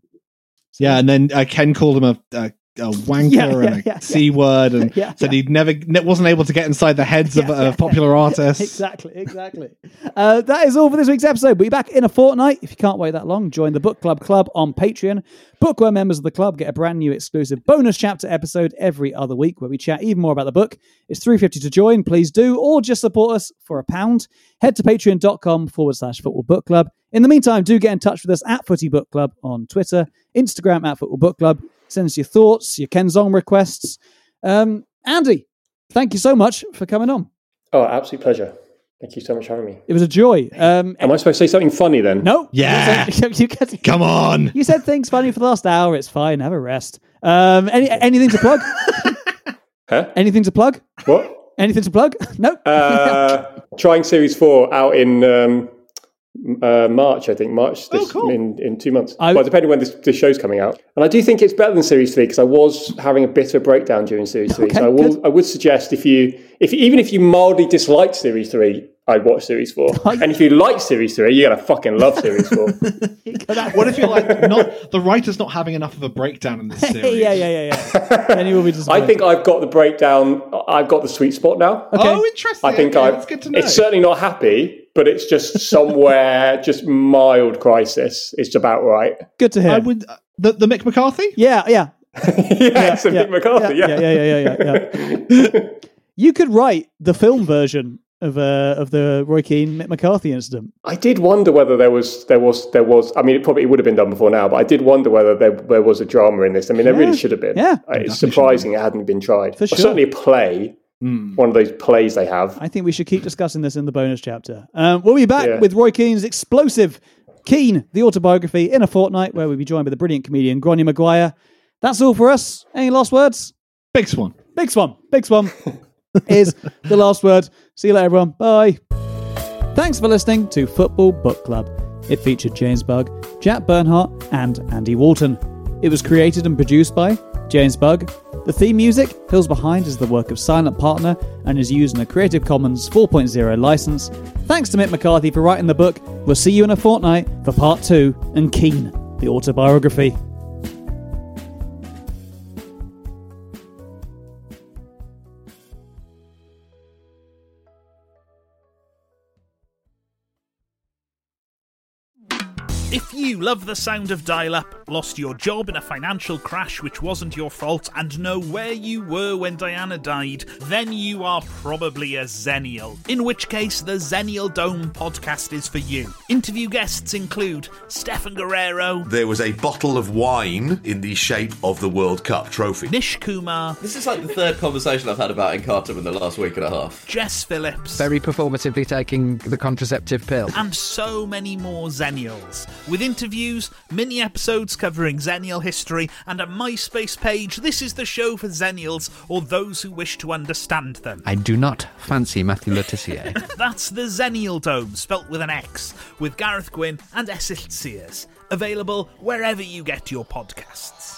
So- Yeah, and then uh, Ken called him a, a, a wanker Yeah, and yeah, a yeah, c word, and (laughs) said he'd never ne- wasn't able to get inside the heads of uh, popular (laughs) artists. exactly, exactly. Uh, that is all for this week's episode. We'll be back in a fortnight. If you can't wait that long, join the Book Club Club on Patreon. Bookworm members of the club get a brand new exclusive bonus chapter episode every other week where we chat even more about the book. It's three fifty to join. Please do, or just support us for a pound. Head to patreon.com forward slash football book club. In the meantime, do get in touch with us at Footy Book Club on Twitter, Instagram at Football Book Club. Send us your thoughts, your Ken Song requests. Um, Andy, thank you so much for coming on. Oh, absolute pleasure. Thank you so much for having me. It was a joy. Um, Am I supposed to say something funny then? no, Yeah. you said, (laughs) you, Come on. you said things funny for the last hour. It's fine. Have a rest. Um, any anything to plug? (laughs) Huh? anything to plug? What? Anything to plug? (laughs) No. Uh, trying Series 4 out in um, uh, March, I think. March this, cool. in, in two months. I- well, depending when this, this show's coming out. And I do think it's better than Series 3 because I was having a bit of a breakdown during Series 3. Okay, so I, will, good. I would suggest if you, if even if you mildly disliked Series 3, I'd watch Series 4. (laughs) and if you like Series 3, you're going to fucking love Series 4. (laughs) What if you're like not the writer's not having enough of a breakdown in this (laughs) series? yeah, yeah, yeah, yeah. then you will be I think I've got the breakdown. I've got the sweet spot now. Okay. Oh, interesting. I think okay, I. that's good to know. It's certainly not happy, but it's just somewhere, just mild crisis. It's about right. Good to hear. I would uh, the the Mick McCarthy. yeah, yeah. yeah, it's a yeah, Mick McCarthy. Yeah, yeah, yeah, yeah, yeah, yeah. you could write the film version of uh, of the Roy Keane Mick McCarthy incident. I did wonder whether there was, there was, there was. I mean, it probably would have been done before now, but I did wonder whether there, there was a drama in this. I mean, there Yeah. really should have been. Yeah. Uh, it's Definitely surprising it hadn't been tried. For sure. certainly a play, Hmm. one of those plays they have. I think we should keep discussing this in the bonus chapter. Um, we'll be back Yeah. with Roy Keane's explosive Keane, the autobiography, in a fortnight, where we'll be joined by the brilliant comedian Grainne Maguire. That's all for us. Any last words? Big Swan. Big Swan. Big Swan (laughs) is the last word. See you later, everyone. Bye. Thanks for listening to Football Book Club. It featured James Bugg, Jack Bernhardt, and Andy Wolton. It was created and produced by James Bugg. The theme music, Hills Behind, is the work of Silent Partner and is used in a Creative Commons 4.0 license. Thanks to Mick McCarthy for writing the book. We'll see you in a fortnight for part two and Keane, the autobiography. You love the sound of dial up, lost your job in a financial crash which wasn't your fault, and know where you were when Diana died, then you are probably a Xennial. In which case, the Xennial Dome podcast is for you. Interview guests include Stefan Guerrero, There was a bottle of wine in the shape of the World Cup trophy. Nish Kumar, This is like the third conversation I've had about Encarta in the last week and a half. Jess Phillips, Very performatively taking the contraceptive pill. and so many more Xennials. With interviews, mini episodes covering Xennial history, and a MySpace page, this is the show for Xennials or those who wish to understand them. I do not fancy Matthew Le Tissier. (laughs) That's the Xennial Dome, spelt with an X, with Gareth Gwynn and Esyllt Sears. Available wherever you get your podcasts.